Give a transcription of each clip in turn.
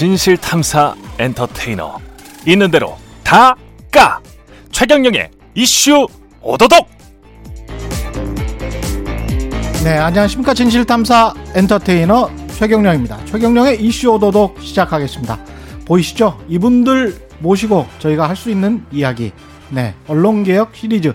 진실 탐사 엔터테이너 있는 대로 다 까 최경영의 이슈 오도독 네, 안녕하십니까. 진실 탐사 엔터테이너 최경영입니다. 최경영의 이슈 오도독 시작하겠습니다. 보이시죠? 이분들 모시고 저희가 할 수 있는 이야기. 네, 언론개혁 시리즈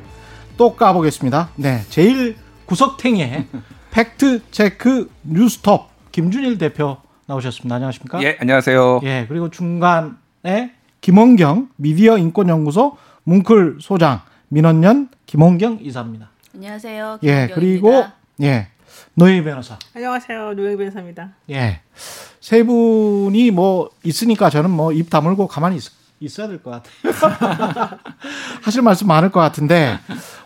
또 까보겠습니다. 네, 제일 구석탱이의 팩트 체크 뉴스톱 김준일 대표 나오셨습니다. 안녕하십니까? 예, 안녕하세요. 예, 그리고 중간에 김원경 미디어 인권연구소 뭉클 소장 민원연 김원경 이사입니다. 안녕하세요. 예, 김원경입니다. 그리고 예, 노예 변호사. 안녕하세요. 노영 변호사입니다. 예. 세 분이 뭐 있으니까 저는 뭐 입 다물고 가만히 있, 있어야 될 것 같아요. 하실 말씀 많을 것 같은데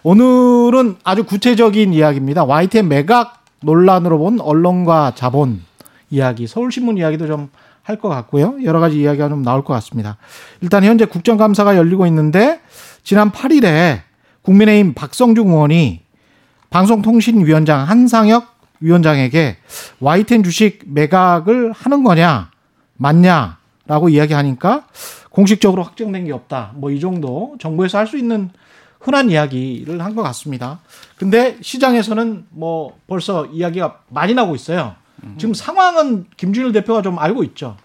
오늘은 아주 구체적인 이야기입니다. YTN 매각 논란으로 본 언론과 자본 이야기, 서울신문 이야기도 좀 할 것 같고요. 여러 가지 이야기가 좀 나올 것 같습니다. 일단 현재 국정감사가 열리고 있는데 지난 8일에 국민의힘 박성중 의원이 방송통신위원장 한상혁 위원장에게 YTN 주식 매각을 하는 거냐 맞냐라고 이야기하니까 공식적으로 확정된 게 없다. 뭐 이 정도 정부에서 할 수 있는 흔한 이야기를 한 것 같습니다. 근데 시장에서는 뭐 벌써 이야기가 많이 나오고 있어요. 지금 상황은 김준일 대표가 좀 알고 있죠.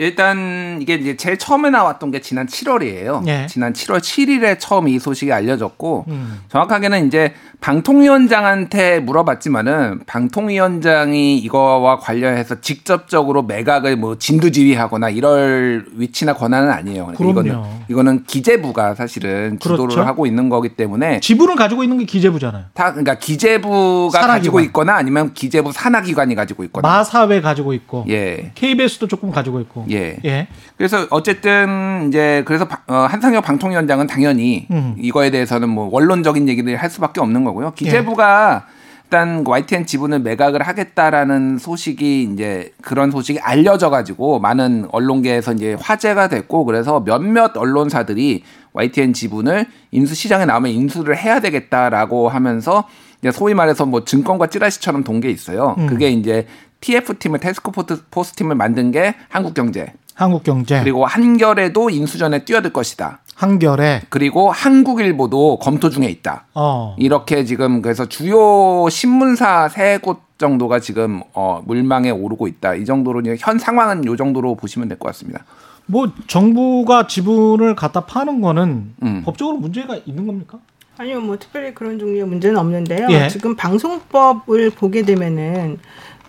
일단 이게 이제 제일 처음에 나왔던 게 지난 7월이에요. 예. 지난 7월 7일에 처음 이 소식이 알려졌고 음. 정확하게는 이제 방통위원장한테 물어봤지만은 방통위원장이 이거와 관련해서 직접적으로 매각을 뭐 진두지휘하거나 이럴 위치나 권한은 아니에요. 그러니까. 이거는 이거는 기재부가 사실은 주도를 그렇죠. 하고 있는 거기 때문에 지분을 가지고 있는 게 기재부잖아요. 다 그러니까 기재부가 산하기관. 가지고 있거나 아니면 기재부 산하기관이 가지고 있거나 마사회 가지고 있고 예. KBS도 조금 가지고 있고. 예. 예. 그래서 어쨌든 이제 그래서 바- 어, 한상혁 방통위원장은 당연히 음. 이거에 대해서는 뭐 원론적인 얘기를 할 수밖에 없는 거고요. 기재부가 일단 YTN 지분을 매각을 하겠다라는 소식이 이제 그런 소식이 알려져 가지고 많은 언론계에서 이제 화제가 됐고 그래서 몇몇 언론사들이 YTN 지분을 인수 시장에 나오면 인수를 해야 되겠다라고 하면서 이제 소위 말해서 뭐 증권과 찌라시처럼 돈 게 있어요. 음. 그게 이제 TF 팀을 테스크포트 포스 팀을 만든 게 한국경제. 한국경제, 그리고 한겨레도 인수전에 뛰어들 것이다. 한겨레. 그리고 한국일보도 검토 중에 있다. 어. 이렇게 지금 그래서 주요 신문사 세 곳 정도가 지금 어 물망에 오르고 있다. 이 정도로 현 상황은 이 정도로 보시면 될 것 같습니다. 뭐 정부가 지분을 갖다 파는 거는 음. 법적으로 문제가 있는 겁니까? 아니요, 뭐 특별히 그런 종류의 문제는 없는데요. 예. 지금 방송법을 보게 되면은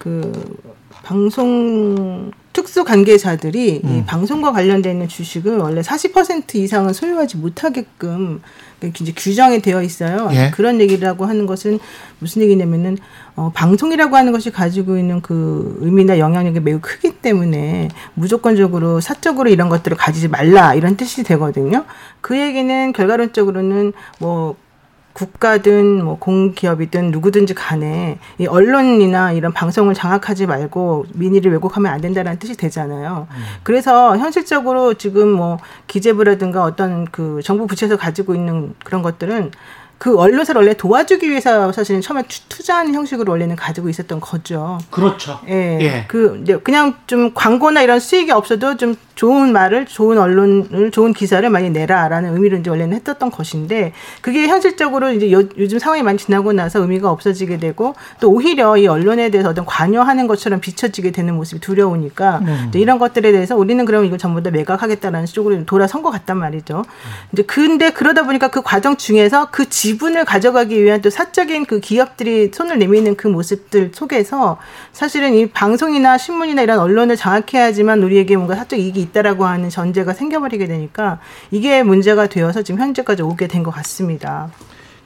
그 방송 특수 관계자들이 이 방송과 관련돼 있는 주식을 원래 40% 이상은 소유하지 못하게끔 이제 규정이 되어 있어요. 예. 그런 얘기라고 하는 것은 무슨 얘기냐면은 어, 방송이라고 하는 것이 가지고 있는 그 의미나 영향력이 매우 크기 때문에 무조건적으로 사적으로 이런 것들을 가지지 말라 이런 뜻이 되거든요. 그 얘기는 결과론적으로는 뭐 국가든 뭐 공기업이든 누구든지 간에 이 언론이나 이런 방송을 장악하지 말고 민의를 왜곡하면 안 된다라는 뜻이 되잖아요. 그래서 현실적으로 지금 뭐 기재부라든가 어떤 그 정부 부처에서 가지고 있는 그런 것들은 그 언론사를 원래 도와주기 위해서 사실은 처음에 투- 투자하는 형식으로 원래는 가지고 있었던 거죠. 그렇죠. 예. 예. 그 이제 그냥 좀 광고나 이런 수익이 없어도 좀 좋은 말을 좋은 언론을 좋은 기사를 많이 내라라는 의미로 이제 원래는 했었던 것인데 그게 현실적으로 이제 요, 요즘 상황이 많이 지나고 나서 의미가 없어지게 되고 또 오히려 이 언론에 대해서 어떤 관여하는 것처럼 비춰지게 되는 모습이 두려우니까 이제 이런 것들에 대해서 우리는 그럼 이걸 전부 다 매각하겠다라는 쪽으로 돌아선 것 같단 말이죠. 이제 근데 그러다 보니까 그 과정 중에서 그 지 분을 가져가기 위한 또 사적인 그 기업들이 손을 내미는 그 모습들 속에서 사실은 이 방송이나 신문이나 이런 언론을 장악해야지만 우리에게 뭔가 사적 이익이 있다라고 하는 전제가 생겨버리게 되니까 이게 문제가 되어서 지금 현재까지 오게 된 것 같습니다.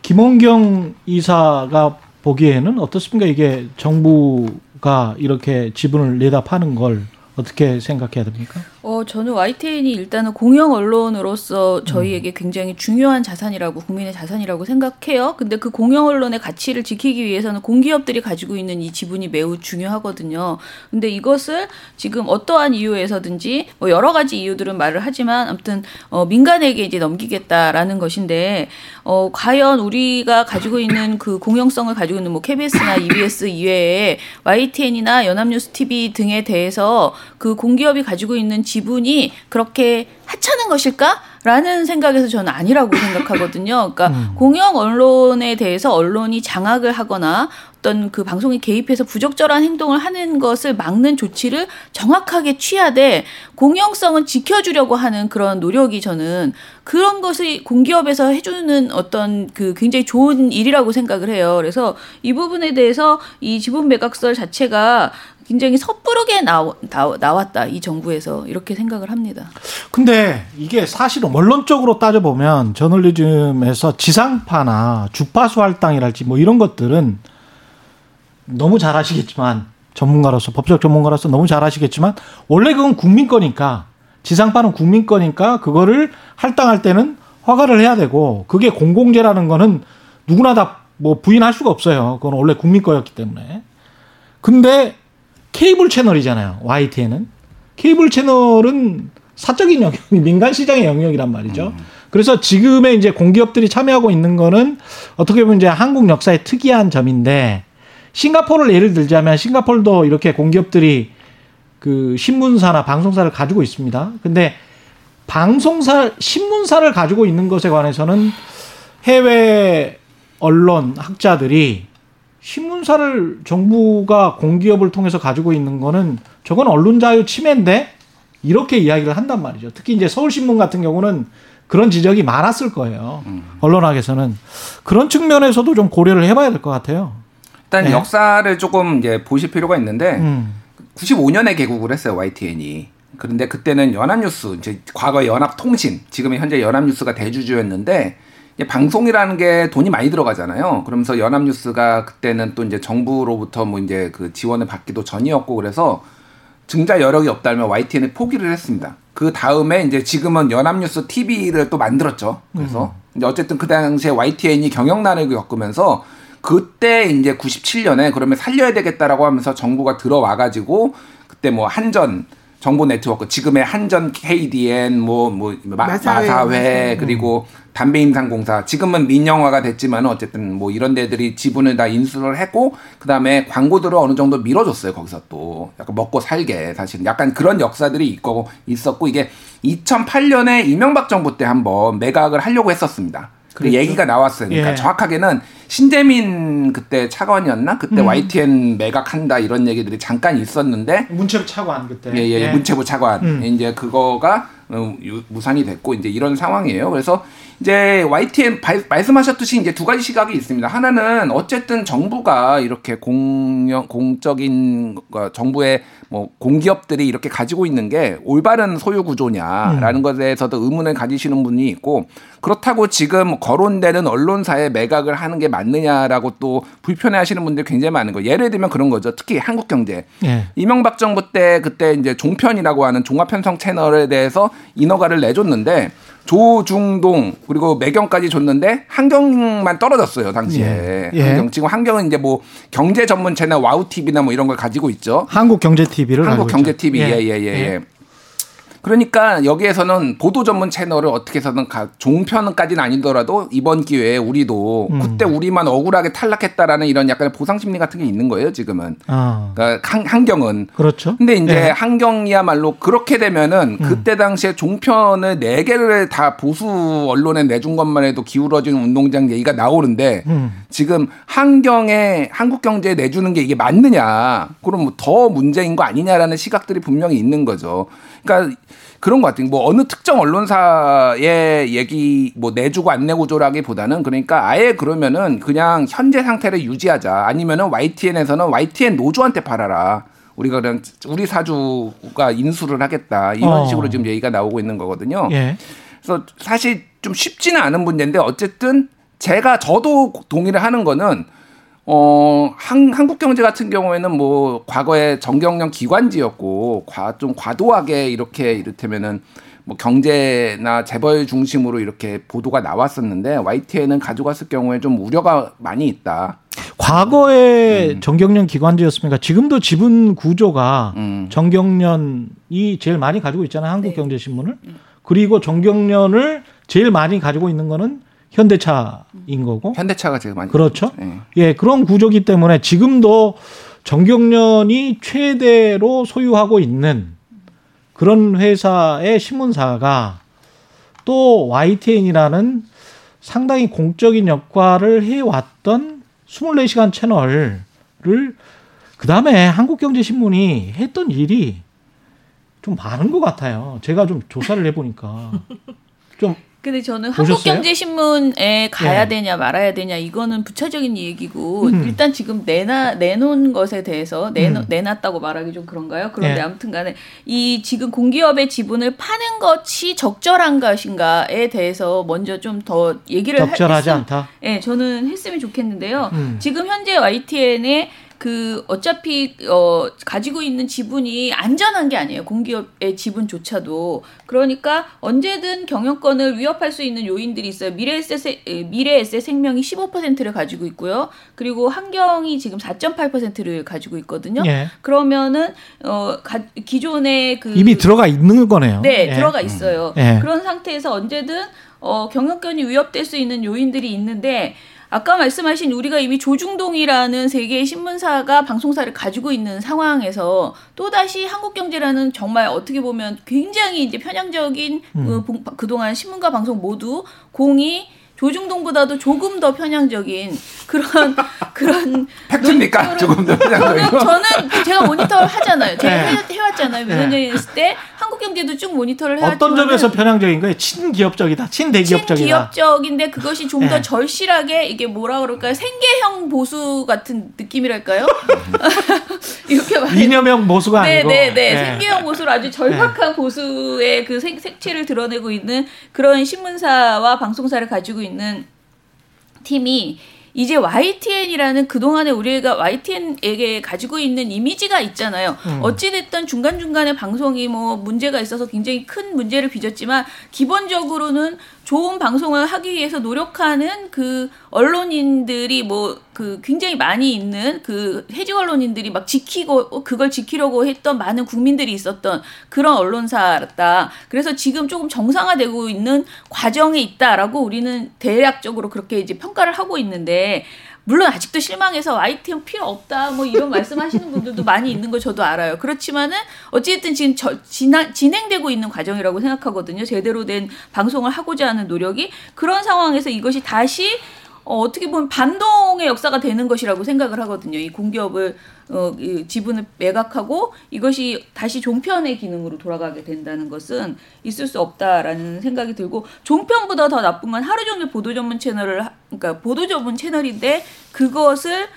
김원경 이사가 보기에는 어떻습니까? 이게 정부가 이렇게 지분을 내다 파는 걸 어떻게 생각해야 됩니까? 어, 저는 YTN이 일단은 공영 언론으로서 저희에게 굉장히 중요한 자산이라고 국민의 자산이라고 생각해요. 근데 그 공영 언론의 가치를 지키기 위해서는 공기업들이 가지고 있는 이 지분이 매우 중요하거든요. 근데 이것을 지금 어떠한 이유에서든지 뭐 여러 가지 이유들은 말을 하지만 아무튼 어, 민간에게 이제 넘기겠다라는 것인데 어, 과연 우리가 가지고 있는 그 공영성을 가지고 있는 뭐 KBS나 EBS 이외에 YTN이나 연합뉴스 TV 등에 대해서 그 공기업이 가지고 있는 지 분이 그렇게 하찮은 것일까? 라는 생각에서 저는 아니라고 생각하거든요. 그러니까 음. 공영 언론에 대해서 언론이 장악을 하거나 어떤 그 방송에 개입해서 부적절한 행동을 하는 것을 막는 조치를 정확하게 취하되 공영성은 지켜주려고 하는 그런 노력이 저는 그런 것이 공기업에서 해주는 어떤 그 굉장히 좋은 일이라고 생각을 해요. 그래서 이 부분에 대해서 이 지분 매각설 자체가 굉장히 섣부르게 나오, 나왔다 이 정부에서 이렇게 생각을 합니다. 근데 이게 사실은 원론적으로 따져보면 저널리즘에서 지상파나 주파수 할당이랄지 뭐 이런 것들은 너무 잘 아시겠지만 전문가로서 법적 전문가로서 너무 잘 아시겠지만 원래 그건 국민 거니까 지상파는 국민 거니까 그거를 할당할 때는 허가를 해야 되고 그게 공공재라는 거는 누구나 다 뭐 부인할 수가 없어요. 그건 원래 국민 거였기 때문에. 근데 케이블 채널이잖아요. YTN은. 케이블 채널은 사적인 영역, 민간 시장의 영역이란 말이죠. 음. 그래서 지금의 이제 공기업들이 참여하고 있는 거는 어떻게 보면 이제 한국 역사의 특이한 점인데 싱가포르를 예를 들자면 싱가포르도 이렇게 공기업들이 그 신문사나 방송사를 가지고 있습니다. 근데 방송사, 신문사를 가지고 있는 것에 관해서는 해외 언론 학자들이 신문사를 정부가 공기업을 통해서 가지고 있는 거는 저건 언론 자유 침해인데 이렇게 이야기를 한단 말이죠. 특히 이제 서울신문 같은 경우는 그런 지적이 많았을 거예요. 음. 언론학에서는 그런 측면에서도 좀 고려를 해봐야 될 것 같아요. 일단 네. 역사를 조금 이제 보실 필요가 있는데 음. 95년에 개국을 했어요 YTN이. 그런데 그때는 연합뉴스 이제 과거 연합통신 지금의 현재 연합뉴스가 대주주였는데 방송이라는 게 돈이 많이 들어가잖아요. 그러면서 연합뉴스가 그때는 또 이제 정부로부터 뭐 이제 그 지원을 받기도 전이었고 그래서 증자 여력이 없다면 YTN을 포기를 했습니다. 그 다음에 이제 지금은 연합뉴스 TV를 또 만들었죠. 그래서 음. 이제 어쨌든 그 당시에 YTN이 경영난을 겪으면서 그때 이제 97년에 그러면 살려야 되겠다라고 하면서 정부가 들어와가지고 그때 뭐 한전 정보 네트워크 지금의 한전 KDN 뭐뭐 뭐 마사회, 마사회 그리고 담배 임상공사. 지금은 민영화가 됐지만 어쨌든 뭐 이런 데들이 지분을 다 인수를 했고 그다음에 광고들을 어느 정도 밀어줬어요 거기서 또. 약간 먹고 살게 사실 약간 그런 역사들이 있고 있었고 이게 2008년에 이명박 정부 때 한번 매각을 하려고 했었습니다. 그 얘기가 나왔어요. 그러니까 예. 정확하게는 신재민 그때 차관이었나? 그때 음. YTN 매각한다 이런 얘기들이 잠깐 있었는데 문체부 차관 그때. 예, 예, 예. 문체부 차관. 음. 이제 그거가 어, 무산이 됐고 이제 이런 상황이에요. 그래서 이제 YTN 말씀하셨듯이 이제 두 가지 시각이 있습니다. 하나는 어쨌든 정부가 이렇게 공영 공적인 정부의 뭐 공기업들이 이렇게 가지고 있는 게 올바른 소유 구조냐라는 음. 것에 대해서도 의문을 가지시는 분이 있고 그렇다고 지금 거론되는 언론사에 매각을 하는 게 맞느냐라고 또 불편해 하시는 분들이 굉장히 많은 거예요. 예를 들면 그런 거죠. 특히 한국 경제 예. 이명박 정부 때 그때 이제 종편이라고 하는 종합편성 채널에 대해서 인허가를 내줬는데 조중동 그리고 매경까지 줬는데 한경만 떨어졌어요 당시에. 예. 예. 한경 지금 한경은 이제 뭐 경제 전문 채널 와우 TV나 뭐 이런 걸 가지고 있죠. 한국 경제 TV를 한국 경제 TV 예예예 예, 예, 예, 예. 그러니까 여기에서는 보도 전문 채널을 어떻게 해서든 가, 종편까지는 아니더라도 이번 기회에 우리도 음. 그때 우리만 억울하게 탈락했다라는 이런 약간의 보상 심리 같은 게 있는 거예요 지금은. 아. 그러니까 한, 한경은. 그렇죠. 근데 이제 네. 한경이야말로 그렇게 되면은 음. 그때 당시에 종편을 네 개를 다 보수 언론에 내준 것만 해도 기울어진 운동장 얘기가 나오는데 음. 지금 한경에 한국 경제에 내주는 게 이게 맞느냐? 그럼 뭐 더 문제인 거 아니냐라는 시각들이 분명히 있는 거죠. 그러니까 그런 것 같아요. 뭐 어느 특정 언론사의 얘기 뭐 내주고 안 내고조라기보다는 그러니까 아예 그러면은 그냥 현재 상태를 유지하자. 아니면은 YTN에서는 YTN 노조한테 팔아라. 우리가 그냥 우리 사주가 인수를 하겠다 이런 어. 식으로 지금 얘기가 나오고 있는 거거든요. 예. 그래서 사실 좀 쉽지는 않은 문제인데 어쨌든 제가 저도 동의를 하는 거는 어, 한, 한국 경제 같은 경우에는 뭐 과거에 정경련 기관지였고 과, 좀 과도하게 이렇게 이를테면은 뭐 경제나 재벌 중심으로 이렇게 보도가 나왔었는데 YTN은 가져갔을 경우에 좀 우려가 많이 있다. 과거에 음. 정경련 기관지였습니까? 지금도 지분 구조가 음. 정경련이 제일 많이 가지고 있잖아요. 한국경제신문을. 네. 그리고 정경련을 제일 많이 가지고 있는 거는 현대차인 거고. 현대차가 제일 많이. 그렇죠. 네. 예, 그런 구조기 때문에 지금도 정경련이 최대로 소유하고 있는 그런 회사의 신문사가 또 YTN이라는 상당히 공적인 역할을 해왔던 24시간 채널을 그 다음에 한국경제신문이 했던 일이 좀 많은 것 같아요. 제가 좀 조사를 해보니까 좀 근데 저는 한국경제신문에 가야 네. 되냐 말아야 되냐 이거는 부차적인 얘기고 음. 일단 지금 내놔 내놓은 것에 대해서 내놓, 음. 내놨다고 말하기 좀 그런가요? 그런데 네. 아무튼간에 이 지금 공기업의 지분을 파는 것이 적절한 것인가에 대해서 먼저 좀 더 얘기를 적절하지 했, 않다. 네, 저는 했으면 좋겠는데요. 음. 지금 현재 YTN의 그 어차피 어 가지고 있는 지분이 안전한 게 아니에요. 공기업의 지분조차도. 그러니까 언제든 경영권을 위협할 수 있는 요인들이 있어요. 미래에셋 미래에셋 생명이 15%를 가지고 있고요. 그리고 환경이 지금 4.8%를 가지고 있거든요. 예. 그러면은 어 가, 기존의 그 이미 들어가 있는 거네요. 네, 예. 들어가 있어요. 예. 그런 상태에서 언제든 어 경영권이 위협될 수 있는 요인들이 있는데 아까 말씀하신 우리가 이미 조중동이라는 세계의 신문사가 방송사를 가지고 있는 상황에서 또다시 한국경제라는 정말 어떻게 보면 굉장히 이제 편향적인 음. 그, 그동안 신문과 방송 모두 공이 조중동보다도 조금 더 편향적인 그런 그런 팩트입니까? 조금 더 편향적인 저는, 저는 제가 모니터를 하잖아요. 제가 네. 해, 왔잖아요 몇 년에 있을 때 한국 경제도 쭉 모니터를 해왔지만 어떤 점에서 편향적인 거예요? 친기업적이다, 친대기업적이다. 친기업적인데 그것이 좀더 네. 절실하게 이게 뭐라 그럴까요? 생계형 보수 같은 느낌이랄까요? 이렇게 말 이념형 보수가 네, 아니고 네네네 네. 생계형 보수로 아주 절박한 네. 보수의 그 생, 색채를 드러내고 있는 그런 신문사와 방송사를 가지고 있는 팀이 이제 YTN이라는 그동안에 우리가 YTN에게 가지고 있는 이미지가 있잖아요. 음. 어찌됐든 중간중간에 방송이 뭐 문제가 있어서 굉장히 큰 문제를 빚었지만 기본적으로는 좋은 방송을 하기 위해서 노력하는 그 언론인들이 뭐 그 굉장히 많이 있는 그 해직 언론인들이 막 지키고 그걸 지키려고 했던 많은 국민들이 있었던 그런 언론사다. 그래서 지금 조금 정상화되고 있는 과정에 있다라고 우리는 대략적으로 그렇게 이제 평가를 하고 있는데 물론 아직도 실망해서 YTN 필요 없다 뭐 이런 말씀하시는 분들도 많이 있는 거 저도 알아요. 그렇지만은 어찌됐든 지금 저, 진행, 진행되고 있는 과정이라고 생각하거든요. 제대로 된 방송을 하고자 하는 노력이 그런 상황에서 이것이 다시 어, 어떻게 보면 반동의 역사가 되는 것이라고 생각을 하거든요. 이 공기업을 어, 이 지분을 매각하고 이것이 다시 종편의 기능으로 돌아가게 된다는 것은 있을 수 없다라는 생각이 들고 종편보다 더 나쁜 건 하루 종일 보도 전문 채널을 그러니까 보도 전문 채널인데 그것을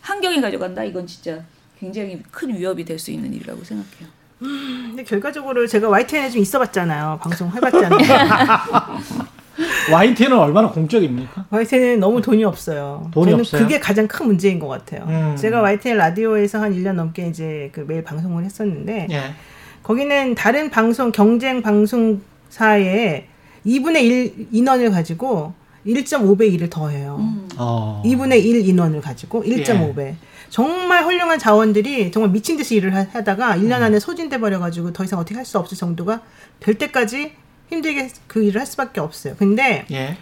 환경에 가져간다. 이건 진짜 굉장히 큰 위협이 될 수 있는 일이라고 생각해요. 근데 결과적으로 제가 YTN에 좀 있어봤잖아요. 방송 해봤잖아요. YTN은 얼마나 공적입니까? YTN은 너무 돈이 없어요. 돈이 저는 없어요? 그게 가장 큰 문제인 것 같아요. 음. 제가 YTN 라디오에서 한 1년 넘게 이제 그 매일 방송을 했었는데 예. 거기는 다른 방송 경쟁 방송사의 2분의 1 인원을 가지고 1.5배 일을 더해요. 음. 어. 2분의 1 인원을 가지고 1.5배. 예. 정말 훌륭한 자원들이 정말 미친 듯이 일을 하다가 1년 음. 안에 소진돼 버려 가지고 더 이상 어떻게 할 수 없을 정도가 될 때까지 힘들게 그 일을 할 수밖에 없어요. 근데 예.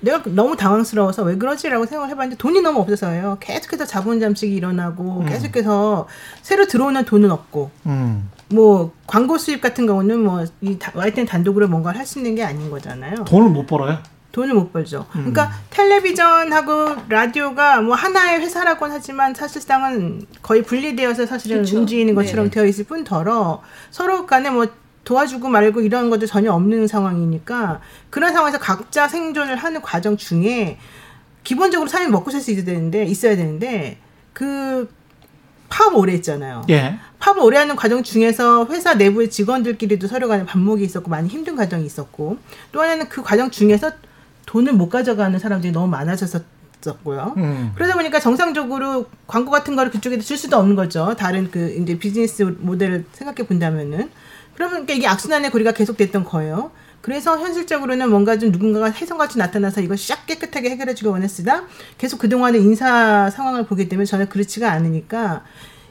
내가 너무 당황스러워서 왜 그러지라고 생각을 해봤는데 돈이 너무 없어서요. 계속해서 자본 잠식이 일어나고 음. 계속해서 새로 들어오는 돈은 없고 음. 뭐 광고 수입 같은 경우는 뭐이 와이튼 단독으로 뭔가를 할 수 있는 게 아닌 거잖아요. 돈을 못 벌어요? 돈을 못 벌죠. 음. 그러니까 텔레비전하고 라디오가 뭐 하나의 회사라고는 하지만 사실상은 거의 분리되어서 사실은 그쵸. 움직이는 것처럼 네네. 되어 있을 뿐더러 서로 간에 뭐 도와주고 말고 이런 것도 전혀 없는 상황이니까 그런 상황에서 각자 생존을 하는 과정 중에 기본적으로 사람이 먹고 살 수 있어야 되는데 있어야 되는데 그 파업 오래 했잖아요. 예. 파업 오래 하는 과정 중에서 회사 내부의 직원들끼리도 서로 간에 반목이 있었고 많이 힘든 과정이 있었고 또 하나는 그 과정 중에서 돈을 못 가져가는 사람들이 너무 많아져서 없었고요. 음. 그러다 보니까 정상적으로 광고 같은 거를 그쪽에다 줄 수도 없는 거죠. 다른 그 이제 비즈니스 모델을 생각해 본다면은 그러면 그러니까 이게 악순환의 고리가 계속됐던 거예요. 그래서 현실적으로는 뭔가 좀 누군가가 혜성같이 나타나서 이걸 싹 깨끗하게 해결해주길 원했으나 계속 그동안의 인사 상황을 보게 되면 전혀 그렇지가 않으니까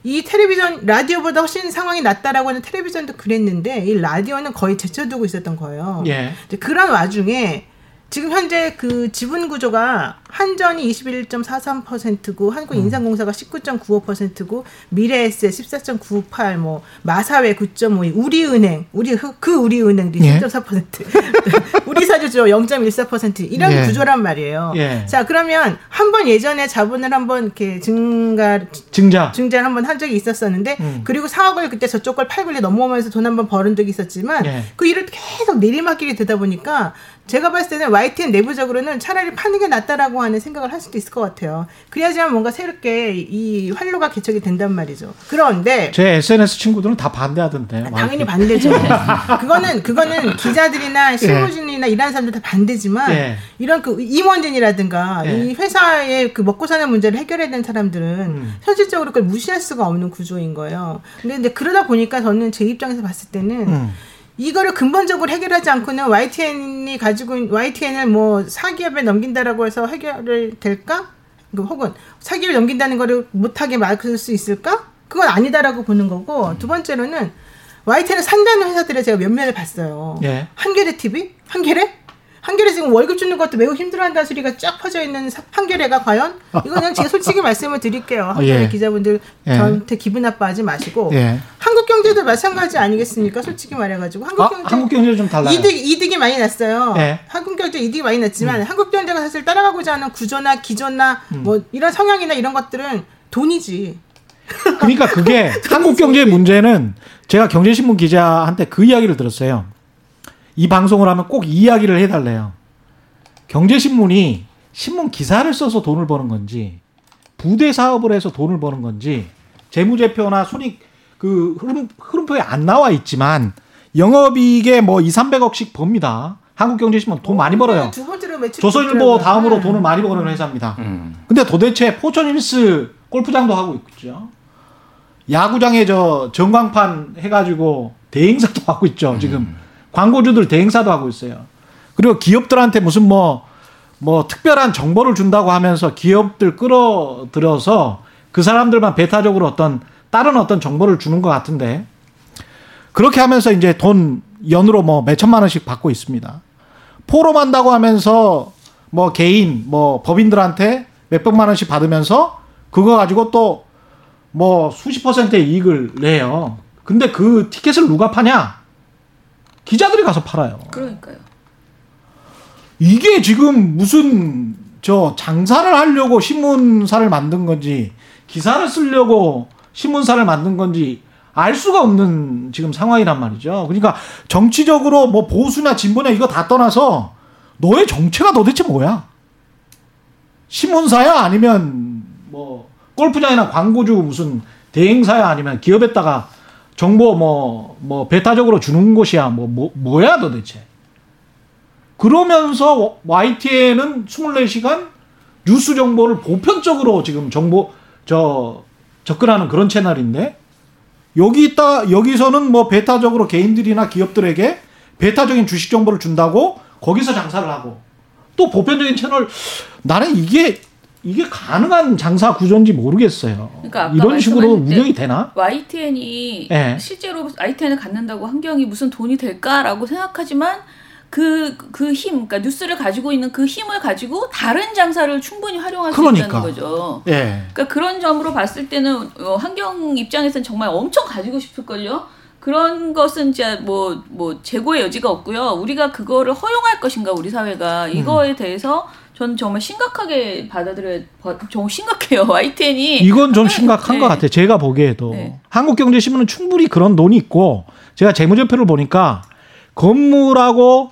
이 텔레비전 라디오보다 훨씬 상황이 낫다라고 하는 텔레비전도 그랬는데 이 라디오는 거의 제쳐두고 있었던 거예요. 예. 그런 와중에 지금 현재 그 지분 구조가 한전이 21.43%고 한국인상공사가 19.95%고 미래에셋 14.98, 뭐 마사회 9.52, 우리은행 우리 그- 그 우리은행도 예. 10.4%, 우리사주죠 0.14% 이런 예. 구조란 말이에요. 예. 자 그러면 한 번 예전에 자본을 한번 이렇게 증가 증자. 증자를 한번 한 적이 있었었는데 음. 그리고 사업을 그때 저쪽 걸 팔고 넘어오면서 돈 한번 벌은 적이 있었지만 예. 그 일을 계속 내리막길이 되다 보니까 제가 봤을 때는 YTN 내부적으로는 차라리 파는 게 낫다라고 하는 생각을 할 수도 있을 것 같아요. 그래야지만 뭔가 새롭게 이 활로가 개척이 된단 말이죠. 그런데 제 SNS 친구들은 다 반대하던데. 당연히 반대죠. 그거는 그거는 기자들이나 실무진이나 일하는 사람들 다 반대지만 예. 이런 그 임원진이라든가 예. 이 회사의 그 먹고 사는 문제를 해결해야 되는 사람들은 음. 현실적으로 그걸 무시할 수가 없는 구조인 거예요. 근데 이제 그러다 보니까 저는 제 입장에서 봤을 때는 음. 이거를 근본적으로 해결하지 않고는 YTN이 가지고 YTN을 뭐 사기업에 넘긴다라고 해서 해결을 될까? 그 혹은 사기업에 넘긴다는 거를 못하게 막을 수 있을까? 그건 아니다라고 보는 거고 두 번째로는 YTN을 산다는 회사들의 제가 몇몇을 봤어요. 예. 한겨레 TV? 한겨레? 한겨레 지금 월급 주는 것도 매우 힘들어한다는 소리가 쫙 퍼져 있는 사- 한겨레가 과연? 이거는 제가 솔직히 말씀을 드릴게요. 한겨레 예. 기자분들 예. 저한테 기분 나빠하지 마시고 예. 한국 경제도 마찬가지 아니겠습니까? 솔직히 말해가지고 아, 한국경제 한국 경제 좀 달라요. 이득 이득이 많이 났어요. 예. 한국 경제 이득이 많이 났지만 한국 경제가 사실 따라가고자 하는 구조나 기조나 음. 뭐 이런 성향이나 이런 것들은 돈이지. 그러니까 그게 한국 경제 문제는 제가 경제신문 기자한테 그 이야기를 들었어요. 이 방송을 하면 꼭이 이야기를 해달래요. 경제신문이 신문 기사를 써서 돈을 버는 건지 부대 사업을 해서 돈을 버는 건지 재무제표나 손익 그 흐름, 흐름표에 안 나와 있지만 영업이익에 뭐 2, 300억씩 법니다. 한국경제신문 돈 많이 벌어요. 두 번째로 매출 조선일보. 다음으로 네. 돈을 많이 버는 회사입니다. 음. 근데 도대체 포천힐스 골프장도 하고 있죠. 야구장에 저 전광판 해가지고 대행사도 하고 있죠. 지금 광고주들 대행사도 하고 있어요. 그리고 기업들한테 무슨 뭐, 뭐 특별한 정보를 준다고 하면서 기업들 끌어들여서 그 사람들만 배타적으로 어떤 다른 어떤 정보를 주는 것 같은데 그렇게 하면서 이제 돈 연으로 뭐 몇천만 원씩 받고 있습니다. 포럼 한다고 하면서 뭐 개인 뭐 법인들한테 몇백만 원씩 받으면서 그거 가지고 또 뭐 수십 퍼센트의 이익을 내요. 근데 그 티켓을 누가 파냐? 기자들이 가서 팔아요. 그러니까요. 이게 지금 무슨 저 장사를 하려고 신문사를 만든 건지 기사를 쓰려고 신문사를 만든 건지 알 수가 없는 지금 상황이란 말이죠. 그러니까 정치적으로 뭐 보수나 진보냐 이거 다 떠나서 너의 정체가 도대체 뭐야? 신문사야 아니면 뭐 골프장이나 광고주 무슨 대행사야 아니면 기업에다가 정보 뭐뭐 배타적으로 주는 곳이야 뭐, 뭐 뭐야 도대체? 그러면서 YTN은 24시간 뉴스 정보를 보편적으로 지금 정보 저 접근하는 그런 채널인데 여기 있다 여기서는 뭐 베타적으로 개인들이나 기업들에게 베타적인 주식 정보를 준다고 거기서 장사를 하고 또 보편적인 채널 나는 이게 이게 가능한 장사 구조인지 모르겠어요. 그러니까 아까 이런 식으로 운영이 되나? YTN이 예. 실제로 YTN을 갖는다고 환경이 무슨 돈이 될까라고 생각하지만 그 그 힘, 그러니까 뉴스를 가지고 있는 그 힘을 가지고 다른 장사를 충분히 활용할 수 그러니까. 있다는 거죠. 예. 그러니까 그런 점으로 봤을 때는 어, 환경 입장에서는 정말 엄청 가지고 싶을걸요. 그런 것은 진짜 뭐, 뭐, 재고의 여지가 없고요. 우리가 그거를 허용할 것인가, 우리 사회가. 이거에 대해서 저는 정말 심각하게 받아들여야, 봐- 정말 심각해요. YTN이. 이건 좀 심각한 네. 것 같아요. 제가 보기에도 네. 한국경제신문은 충분히 그런 돈이 있고 제가 재무제표를 보니까 건물하고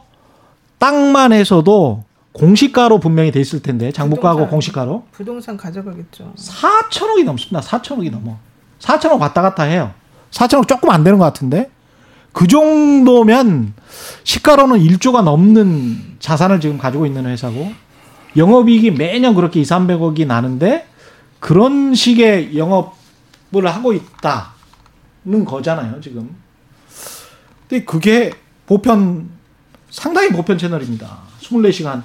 땅만 해서도 공시가로 분명히 돼 있을 텐데 장부가하고 부동산. 공시가로 부동산 가져가겠죠. 4천억이 넘습니다. 4천억이 넘어. 4천억 왔다 갔다 해요. 4천억 조금 안 되는 것 같은데 그 정도면 시가로는 1조가 넘는 자산을 지금 가지고 있는 회사고 영업이익이 매년 그렇게 2, 300억이 나는데 그런 식의 영업을 하고 있다는 거잖아요, 지금. 근데 그게 보편 상당히 보편 채널입니다. 24시간.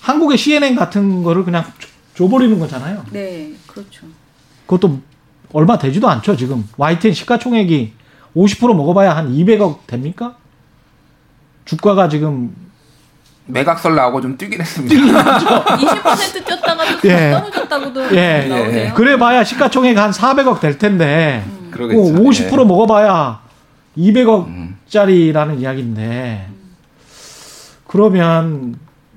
한국의 CNN 같은 거를 그냥 줘버리는 거잖아요. 네, 그렇죠. 그것도 얼마 되지도 않죠, 지금. YTN 시가총액이 50% 먹어봐야 한 200억 됩니까? 주가가 지금 매각설 나오고 좀 뛰긴 했습니다. 20% 뛰었다가 또 예. 떨어졌다고도 예. 나오네요. 그래 봐야 시가총액 한 400억 될 텐데 그러겠죠. 뭐50% 예. 먹어봐야 음. 200억짜리라는 이야기인데 그러면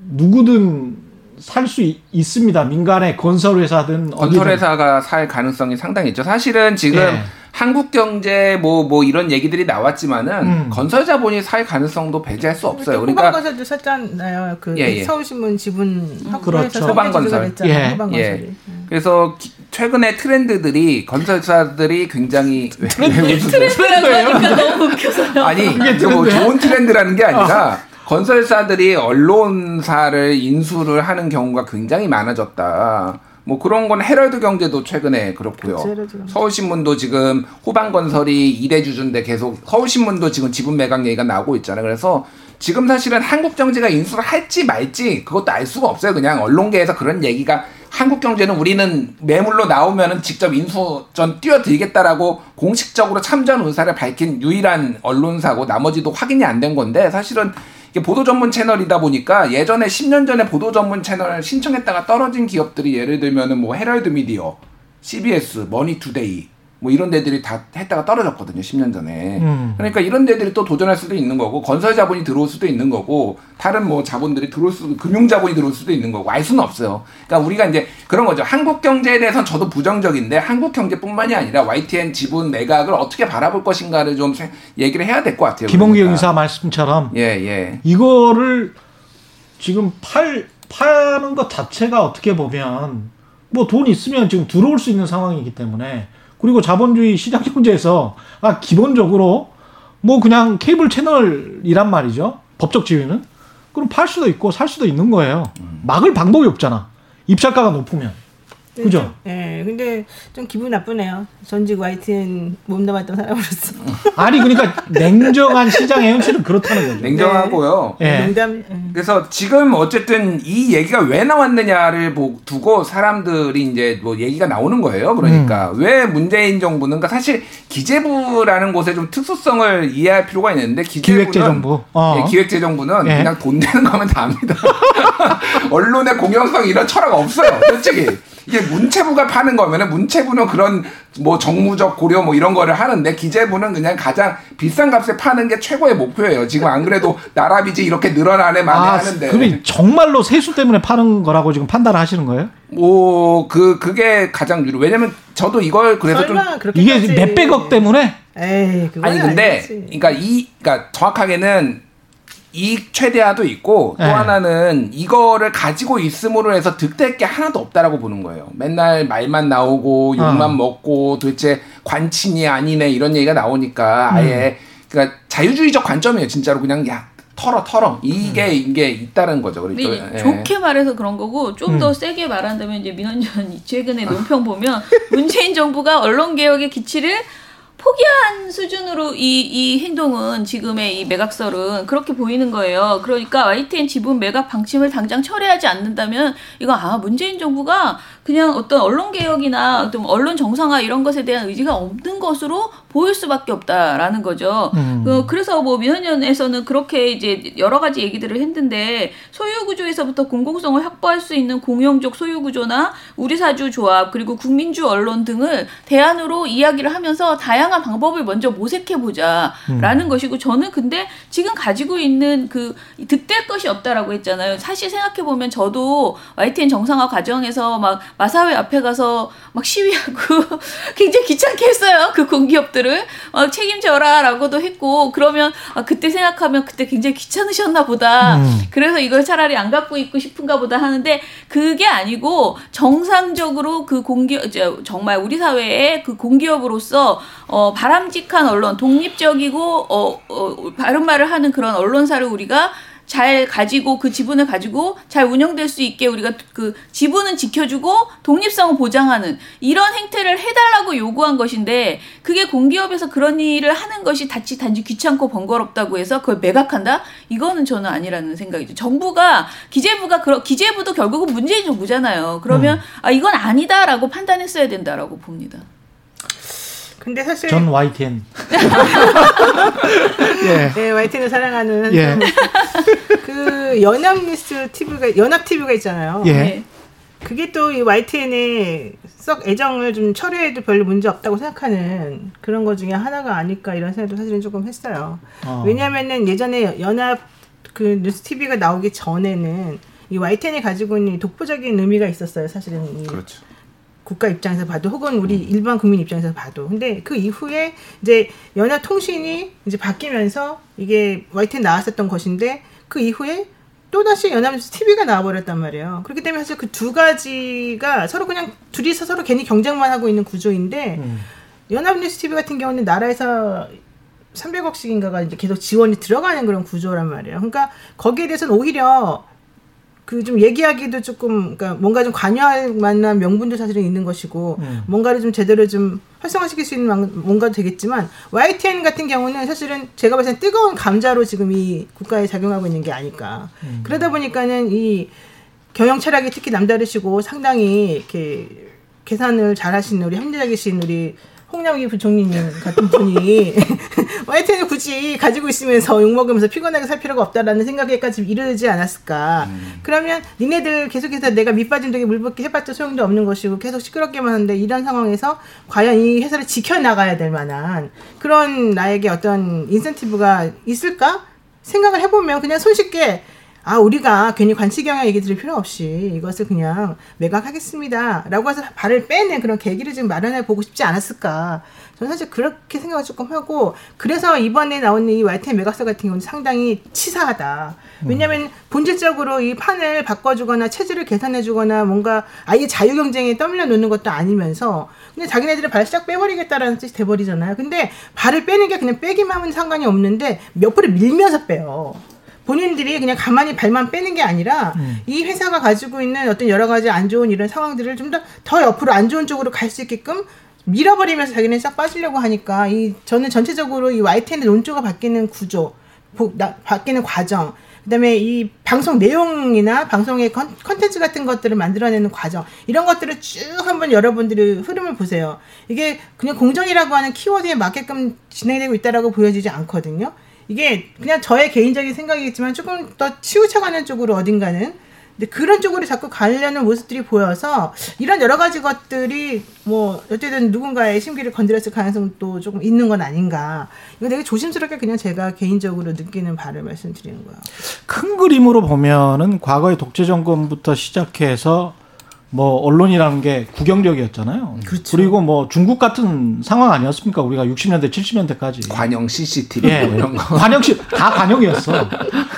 누구든 살 수 있습니다. 민간의 건설 회사든 건설회사가 살 가능성이 상당히 있죠. 사실은 지금 예. 한국 경제 뭐뭐 이런 얘기들이 나왔지만은 음. 건설 자본이 살 가능성도 배제할 수 없어요. 호방 그러니까 건설도 샀잖아요. 그 예, 예. 서울신문 지분 그렇죠. 호방 건설. 예. 예. 호방 예. 건설이. 그래서 기- 최근에 트렌드들이 건설사들이 굉장히? 트렌드라고 하니까 너무 웃겨서요. 아니 이게 뭐 좋은 트렌드라는 게 아니라 건설사들이 언론사를 인수를 하는 경우가 굉장히 많아졌다. 뭐 그런 건 헤럴드 경제도 최근에 그렇고요. 그치. 서울신문도 지금 호반 건설이 이대 주주인데 계속 서울신문도 지금 지분 매각 얘기가 나오고 있잖아요. 그래서 지금 사실은 한국 경제가 인수를 할지 말지 그것도 알 수가 없어요. 그냥 언론계에서 그런 얘기가 한국 경제는 우리는 매물로 나오면은 직접 인수전 뛰어들겠다라고 공식적으로 참전 의사를 밝힌 유일한 언론사고 나머지도 확인이 안 된 건데 사실은 보도 전문 채널이다 보니까 예전에 10년 전에 보도 전문 채널 신청했다가 떨어진 기업들이 예를 들면은 뭐 헤럴드 미디어, CBS, 머니투데이 뭐 이런 데들이 다 했다가 떨어졌거든요. 10년 전에. 음. 그러니까 이런 데들이 또 도전할 수도 있는 거고 건설 자본이 들어올 수도 있는 거고 다른 뭐 자본들이 들어올 수도 금융 자본이 들어올 수도 있는 거고 알 수는 없어요. 그러니까 우리가 이제 그런 거죠. 한국 경제에 대해서는 저도 부정적인데 한국 경제뿐만이 아니라 YTN 지분 매각을 어떻게 바라볼 것인가를 좀 세- 얘기를 해야 될 것 같아요. 김홍기 그러니까. 의사 말씀처럼 예, 예. 이거를 지금 팔 파는 것 자체가 어떻게 보면 뭐 돈 있으면 지금 들어올 수 있는 상황이기 때문에 그리고 자본주의 시장 경제에서 아 기본적으로 뭐 그냥 케이블 채널이란 말이죠. 법적 지위는. 그럼 팔 수도 있고 살 수도 있는 거예요. 막을 방법이 없잖아. 입찰가가 높으면 그죠 예, 근데 좀 기분 나쁘네요. 전직 YTN 몸 담았던 사람으로서. 아니 그러니까 냉정한 시장의 현실은 그렇다는 거죠 냉정하고요. 예. 농담. 예. 그래서 지금 어쨌든 이 얘기가 왜 나왔느냐를 보- 두고 사람들이 이제 뭐 얘기가 나오는 거예요. 그러니까 음. 왜 문재인 정부는 그러니까 사실 기재부라는 곳에 좀 특수성을 이해할 필요가 있는데 기재부는 기획재정부. 어. 예, 기획재정부는 예. 그냥 돈 되는 거면 다 합니다. 언론의 공영성 이런 철학 없어요. 솔직히. 이게 문체부가 파는 거면은 문체부는 그런 뭐 정무적 고려 뭐 이런 거를 하는데 기재부는 그냥 가장 비싼 값에 파는 게 최고의 목표예요. 지금 안 그래도 나라 빚이 이렇게 늘어나네 많이 아, 하는데. 그럼 정말로 세수 때문에 파는 거라고 지금 판단을 하시는 거예요? 뭐, 그, 그게 가장 유료. 왜냐면 저도 이걸 그래서 좀. 설마 그렇게 이게 몇 백억 때문에 에이, 그건 아니, 근데, 아니지. 그러니까 이, 그러니까 정확하게는 이익 최대화도 있고 또 네. 하나는 이거를 가지고 있음으로 해서 득될 게 하나도 없다라고 보는 거예요. 맨날 말만 나오고 욕만 어. 먹고 도대체 관친이 아니네 이런 얘기가 나오니까 아예 그러니까 자유주의적 관점이에요. 진짜로 그냥 야 털어 털어 이게 이게 있다는 거죠. 그러니까 예. 좋게 말해서 그런 거고 좀 음. 더 세게 말한다면 이제 민원전 최근에 논평 보면 문재인 정부가 언론 개혁의 기치를 포기한 수준으로 이, 이 행동은 지금의 이 매각설은 그렇게 보이는 거예요. 그러니까 YTN 지분 매각 방침을 당장 철회하지 않는다면 이거 아 문재인 정부가 그냥 어떤 언론 개혁이나 어떤 언론 정상화 이런 것에 대한 의지가 없는 것으로 보일 수밖에 없다라는 거죠. 음. 그, 그래서 뭐 민원연에서는 그렇게 이제 여러 가지 얘기들을 했는데 소유 구조에서부터 공공성을 확보할 수 있는 공영적 소유 구조나 우리 사주 조합 그리고 국민주 언론 등을 대안으로 이야기를 하면서 다양한 방법을 먼저 모색해 보자라는 것이고 저는 근데 지금 가지고 있는 그 득될 것이 없다라고 했잖아요. 사실 생각해 보면 저도 YTN 정상화 과정에서 막 마사회 앞에 가서 막 시위하고 굉장히 귀찮게 했어요. 그 공기업들을 막 책임져라라고도 했고 그러면 아, 그때 생각하면 그때 굉장히 귀찮으셨나 보다. 음. 그래서 이걸 차라리 안 갖고 있고 싶은가 보다 하는데 그게 아니고 정상적으로 그 공기업 정말 우리 사회의 그 공기업으로서 어 바람직한 언론 독립적이고 어, 어 바른 말을 하는 그런 언론사를 우리가 잘 가지고 그 지분을 가지고 잘 운영될 수 있게 우리가 그 지분은 지켜주고 독립성을 보장하는 이런 행태를 해달라고 요구한 것인데 그게 공기업에서 그런 일을 하는 것이 단지 단지 귀찮고 번거롭다고 해서 그걸 매각한다? 이거는 저는 아니라는 생각이죠. 정부가 기재부가 그러, 기재부도 결국은 문재인 정부잖아요. 그러면 음. 아 이건 아니다라고 판단했어야 된다라고 봅니다. 근데 사실 전 YTN. 예. 네, YTN을 사랑하는 예. 그 연합 뉴스 TV가 연합 TV가 있잖아요. 예. 네. 그게 또 이 YTN에 썩 애정을 좀 처리해도 별로 문제 없다고 생각하는 그런 것 중에 하나가 아닐까 이런 생각도 사실은 조금 했어요. 어. 왜냐하면은 예전에 연합 그 뉴스 TV가 나오기 전에는 이 YTN이 가지고 있는 독보적인 의미가 있었어요. 사실은. 그렇죠. 국가 입장에서 봐도 혹은 우리 일반 국민 입장에서 봐도 근데 그 이후에 이제 연합 통신이 이제 바뀌면서 이게 YTN 나왔었던 것인데 그 이후에 또다시 연합뉴스 TV가 나와버렸단 말이에요. 그렇기 때문에 사실 그 두 가지가 서로 그냥 둘이서 서로 괜히 경쟁만 하고 있는 구조인데 음. 연합뉴스 TV 같은 경우는 나라에서 300억씩인가가 이제 계속 지원이 들어가는 그런 구조란 말이에요. 그러니까 거기에 대해서는 오히려 그 좀 얘기하기도 조금 그러니까 뭔가 좀 관여할 만한 명분도 사실은 있는 것이고 음. 뭔가를 좀 제대로 좀 활성화시킬 수 있는 뭔가도 되겠지만 YTN 같은 경우는 사실은 제가 봤을 때 뜨거운 감자로 지금 이 국가에 작용하고 있는 게 아닐까 음. 그러다 보니까는 이 경영 철학이 특히 남다르시고 상당히 이렇게 계산을 잘 하시는 우리 합리적이신 우리 홍남기 부총리님 같은 분이 YTN을 굳이 가지고 있으면서 욕먹으면서 피곤하게 살 필요가 없다라는 생각에까지 이르지 않았을까. 음. 그러면 니네들 계속해서 내가 밑빠진 독에 물붓기 해봤자 소용도 없는 것이고 계속 시끄럽게만 하는데 이런 상황에서 과연 이 회사를 지켜나가야 될 만한 그런 나에게 어떤 인센티브가 있을까? 생각을 해보면 그냥 손쉽게 아, 우리가 괜히 관치경영 얘기 들을 필요 없이 이것을 그냥 매각하겠습니다. 라고 해서 발을 빼는 그런 계기를 좀 마련해 보고 싶지 않았을까. 저는 사실 그렇게 생각을 조금 하고, 그래서 이번에 나오는 이 YTN 매각서 같은 경우는 상당히 치사하다. 왜냐하면 본질적으로 이 판을 바꿔주거나 체질을 개선해주거나 뭔가 아예 자유 경쟁에 떠밀려 놓는 것도 아니면서 그냥 자기네들이 발을 싹 빼버리겠다라는 뜻이 돼버리잖아요. 근데 발을 빼는 게 그냥 빼기만 하면 상관이 없는데 몇 프로 밀면서 빼요. 본인들이 그냥 가만히 발만 빼는 게 아니라 음. 이 회사가 가지고 있는 어떤 여러 가지 안 좋은 이런 상황들을 좀 더더 옆으로 안 좋은 쪽으로 갈 수 있게끔 밀어버리면서 자기네 싹 빠지려고 하니까 이 저는 전체적으로 이 YTN의 논조가 바뀌는 구조, 나, 바뀌는 과정, 그다음에 이 방송 내용이나 방송의 컨, 컨텐츠 같은 것들을 만들어내는 과정 이런 것들을 쭉 한번 여러분들이 흐름을 보세요. 이게 그냥 공정이라고 하는 키워드에 맞게끔 진행되고 있다라고 보여지지 않거든요. 이게 그냥 저의 개인적인 생각이겠지만 조금 더 치우쳐가는 쪽으로 어딘가는 근데 그런 쪽으로 자꾸 가려는 모습들이 보여서 이런 여러 가지 것들이 뭐 어쨌든 누군가의 심기를 건드렸을 가능성도 조금 있는 건 아닌가. 이거 되게 조심스럽게 그냥 제가 개인적으로 느끼는 바를 말씀드리는 거예요. 큰 그림으로 보면은 과거의 독재 정권부터 시작해서 뭐 언론이라는 게 국영적이었잖아요. 그렇죠. 그리고 뭐 중국 같은 상황 아니었습니까? 우리가 60년대 70년대까지 관영 CCTV 예, 뭐 이런 거 관영 다 관영이었어.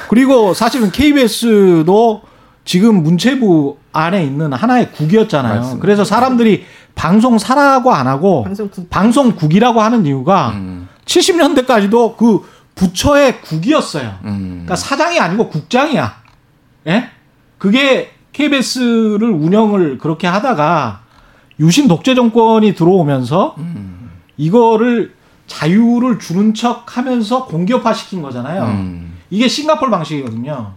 그리고 사실은 KBS도 지금 문체부 안에 있는 하나의 국이었잖아요. 맞습니다. 그래서 사람들이 방송 사라고 안 하고 방송국. 방송국이라고 하는 이유가 음. 70년대까지도 그 부처의 국이었어요. 음. 그러니까 사장이 아니고 국장이야. 예? 그게 KBS를 운영을 그렇게 하다가 유신 독재 정권이 들어오면서 음. 이거를 자유를 주는 척 하면서 공기업화 시킨 거잖아요. 음. 이게 싱가폴 방식이거든요.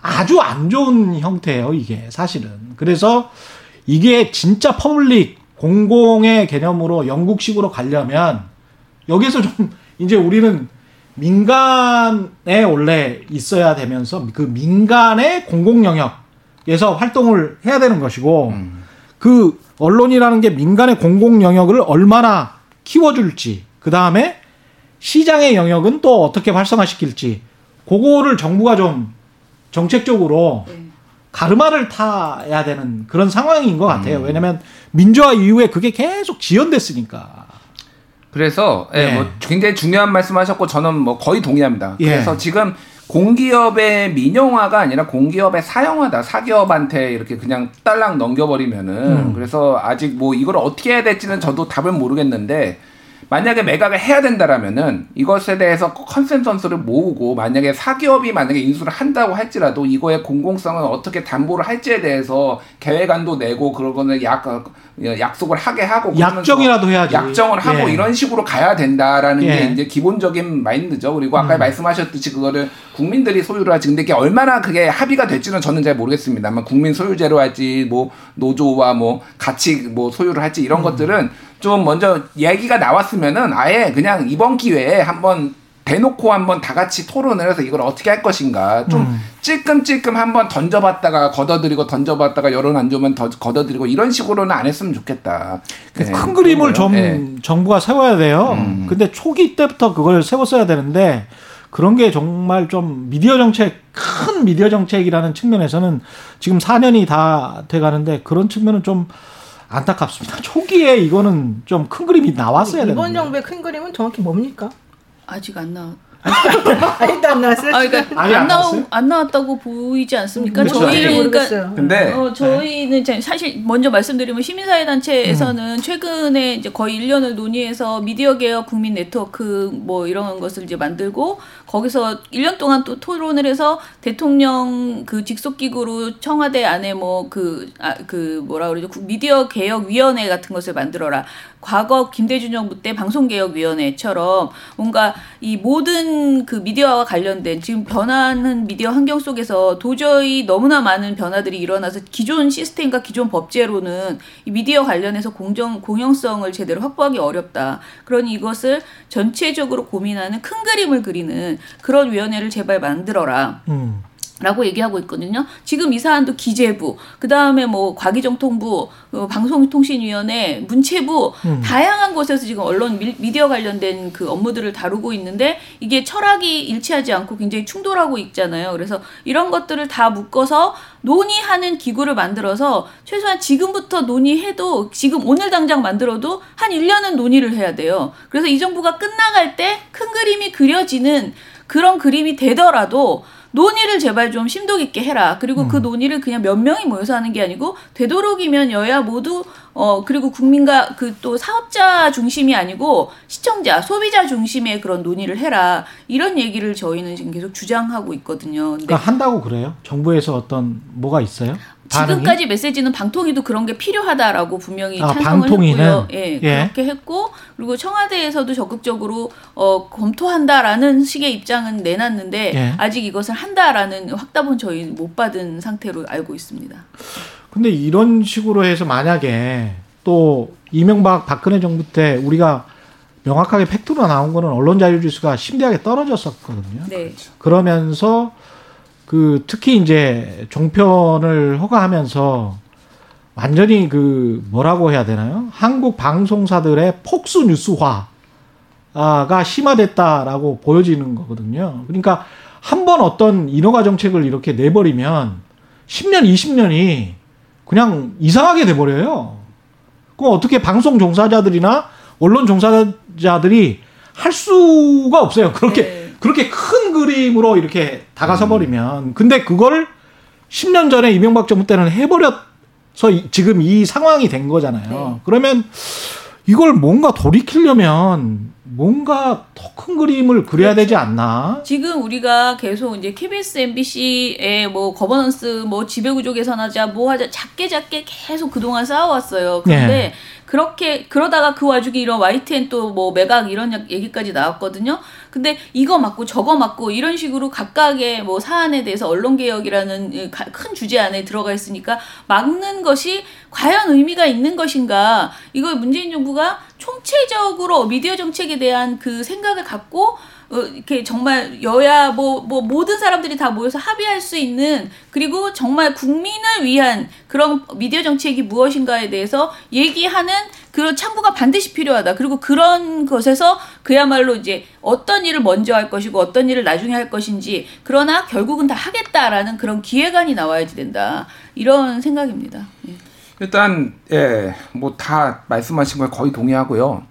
아주 안 좋은 형태예요, 이게 사실은. 그래서 이게 진짜 public 공공의 개념으로 영국식으로 가려면 여기서 좀 이제 우리는 민간에 원래 있어야 되면서 그 민간의 공공 영역 에서 활동을 해야 되는 것이고 음. 그 언론이라는 게 민간의 공공 영역을 얼마나 키워줄지 그 다음에 시장의 영역은 또 어떻게 활성화시킬지 그거를 정부가 좀 정책적으로 네. 가르마를 타야 되는 그런 상황인 것 같아요. 음. 왜냐하면 민주화 이후에 그게 계속 지연됐으니까. 그래서 예, 네. 뭐 굉장히 중요한 말씀하셨고 저는 뭐 거의 동의합니다. 예. 그래서 지금 공기업의 민영화가 아니라 공기업의 사형화다. 사기업한테 이렇게 그냥 딸랑 넘겨버리면은 음. 그래서 아직 뭐 이걸 어떻게 해야 될지는 저도 답을 모르겠는데 만약에 매각을 해야 된다라면은 이것에 대해서 컨센서스를 모으고 만약에 사기업이 만약에 인수를 한다고 할지라도 이거의 공공성은 어떻게 담보를 할지에 대해서 계획안도 내고 그러고는 약 약속을 하게 하고 약정이라도 해야지. 약정을 하고 예. 이런 식으로 가야 된다라는 예. 게 이제 기본적인 마인드죠. 그리고 아까 음. 말씀하셨듯이 그거를 국민들이 소유를 하지. 근데 이게 얼마나 그게 합의가 될지는 저는 잘 모르겠습니다만 국민 소유제로 할지 뭐 노조와 뭐 같이 뭐 소유를 할지 이런 음. 것들은 좀 먼저 얘기가 나왔으면은 아예 그냥 이번 기회에 한번 대놓고 한번 다 같이 토론을 해서 이걸 어떻게 할 것인가 좀 음. 찔끔찔끔 한번 던져봤다가 걷어들이고 던져봤다가 여론 안 좋으면 더 걷어들이고 이런 식으로는 안 했으면 좋겠다. 네, 큰 그림을 좀. 네. 정부가 세워야 돼요. 음. 근데 초기 때부터 그걸 세웠어야 되는데 그런 게 정말 좀 미디어 정책 큰 미디어 정책이라는 측면에서는 지금 4년이 다 돼가는데 그런 측면은 좀 안타깝습니다. 초기에 이거는 좀 큰 그림이 나왔어야 되는데. 이번 정부의 큰 그림은 정확히 뭡니까? 아직 안 나왔. 아직도 안 나왔어요. 아, 그러니까 안 안 나오? 안 나왔다고 보이지 않습니까? 그렇죠. 저희는 그러니까 모르겠어요. 근데 어, 저희는 자- 사실 먼저 말씀드리면 시민사회 음. 단체에서는 최근에 이제 거의 1년을 논의해서 미디어 개혁 국민 네트워크 뭐 이런 것을 이제 만들고 거기서 1년 동안 또 토론을 해서 대통령 그 직속 기구로 청와대 안에 뭐그 아, 그 뭐라 그러죠? 국- 미디어 개혁 위원회 같은 것을 만들어라. 과거 김대중 정부 때 방송개혁위원회처럼 뭔가 이 모든 그 미디어와 관련된 지금 변하는 미디어 환경 속에서 도저히 너무나 많은 변화들이 일어나서 기존 시스템과 기존 법제로는 이 미디어 관련해서 공정 공영성을 제대로 확보하기 어렵다. 그러니 이것을 전체적으로 고민하는 큰 그림을 그리는 그런 위원회를 제발 만들어라. 음. 라고 얘기하고 있거든요. 지금 이 사안도 기재부, 그 다음에 뭐 과기정통부, 어, 방송통신위원회, 문체부 음. 다양한 곳에서 지금 언론 미, 미디어 관련된 그 업무들을 다루고 있는데 이게 철학이 일치하지 않고 굉장히 충돌하고 있잖아요. 그래서 이런 것들을 다 묶어서 논의하는 기구를 만들어서 최소한 지금부터 논의해도 지금 오늘 당장 만들어도 한 1년은 논의를 해야 돼요. 그래서 이 정부가 끝나갈 때 큰 그림이 그려지는 그런 그림이 되더라도 논의를 제발 좀 심도 깊게 해라. 그리고 그 논의를 그냥 몇 명이 모여서 하는 게 아니고 되도록이면 여야 모두 어 그리고 국민과 그 또 사업자 중심이 아니고 시청자, 소비자 중심의 그런 논의를 해라. 이런 얘기를 저희는 지금 계속 주장하고 있거든요. 그러니까 한다고 그래요? 정부에서 어떤 뭐가 있어요? 반응이? 지금까지 메시지는 방통위도 그런 게 필요하다라고 분명히 아, 찬성을? 했고요. 예, 예. 그렇게 했고 그리고 청와대에서도 적극적으로 어, 검토한다라는 식의 입장은 내놨는데 예. 아직 이것을 한다라는 확답은 저희 못 받은 상태로 알고 있습니다. 근데 이런 식으로 해서 만약에 또 이명박 박근혜 정부 때 우리가 명확하게 팩트로 나온 거는 언론 자유 지수가 심대하게 떨어졌었거든요. 네. 그러면서 그 특히 이제 종편을 허가하면서 완전히 그 뭐라고 해야 되나요? 한국 방송사들의 폭스 뉴스화가 심화됐다라고 보여지는 거거든요. 그러니까 한 번 어떤 인허가 정책을 이렇게 내버리면 10년, 20년이 그냥 이상하게 돼버려요. 그럼 어떻게 방송 종사자들이나 언론 종사자들이 할 수가 없어요. 그렇게 네. 그렇게 큰 그림으로 이렇게 다가서 버리면 근데 그걸 10년 전에 이명박 정부 때는 해버려서 이- 지금 이 상황이 된 거잖아요. 네. 그러면 이걸 뭔가 돌이키려면 뭔가 더 큰 그림을 그려야 되지 않나? 지금 우리가 계속 이제 KBS, MBC의 뭐 거버넌스, 뭐 지배구조 개선하자, 뭐 하자 작게 작게 계속 그동안 쌓아왔어요. 그런데 네. 그렇게 그러다가 그 와중에 이런 YTN 또 뭐 매각 이런 약- 얘기까지 나왔거든요. 근데 이거 맞고 저거 맞고 이런 식으로 각각의 뭐 사안에 대해서 언론 개혁이라는 큰 주제 안에 들어가 있으니까 막는 것이 과연 의미가 있는 것인가? 이걸 문재인 정부가 총체적으로 미디어 정책에 대한 그 생각을 갖고 어, 이렇게 정말 여야 뭐, 뭐 모든 사람들이 다 모여서 합의할 수 있는 그리고 정말 국민을 위한 그런 미디어 정책이 무엇인가에 대해서 얘기하는 그런 창구가 반드시 필요하다. 그리고 그런 것에서 그야말로 이제 어떤 일을 먼저 할 것이고 어떤 일을 나중에 할 것인지 그러나 결국은 다 하겠다라는 그런 기획안이 나와야지 된다. 이런 생각입니다. 예. 일단 예, 뭐 다 말씀하신 걸 거의 동의하고요.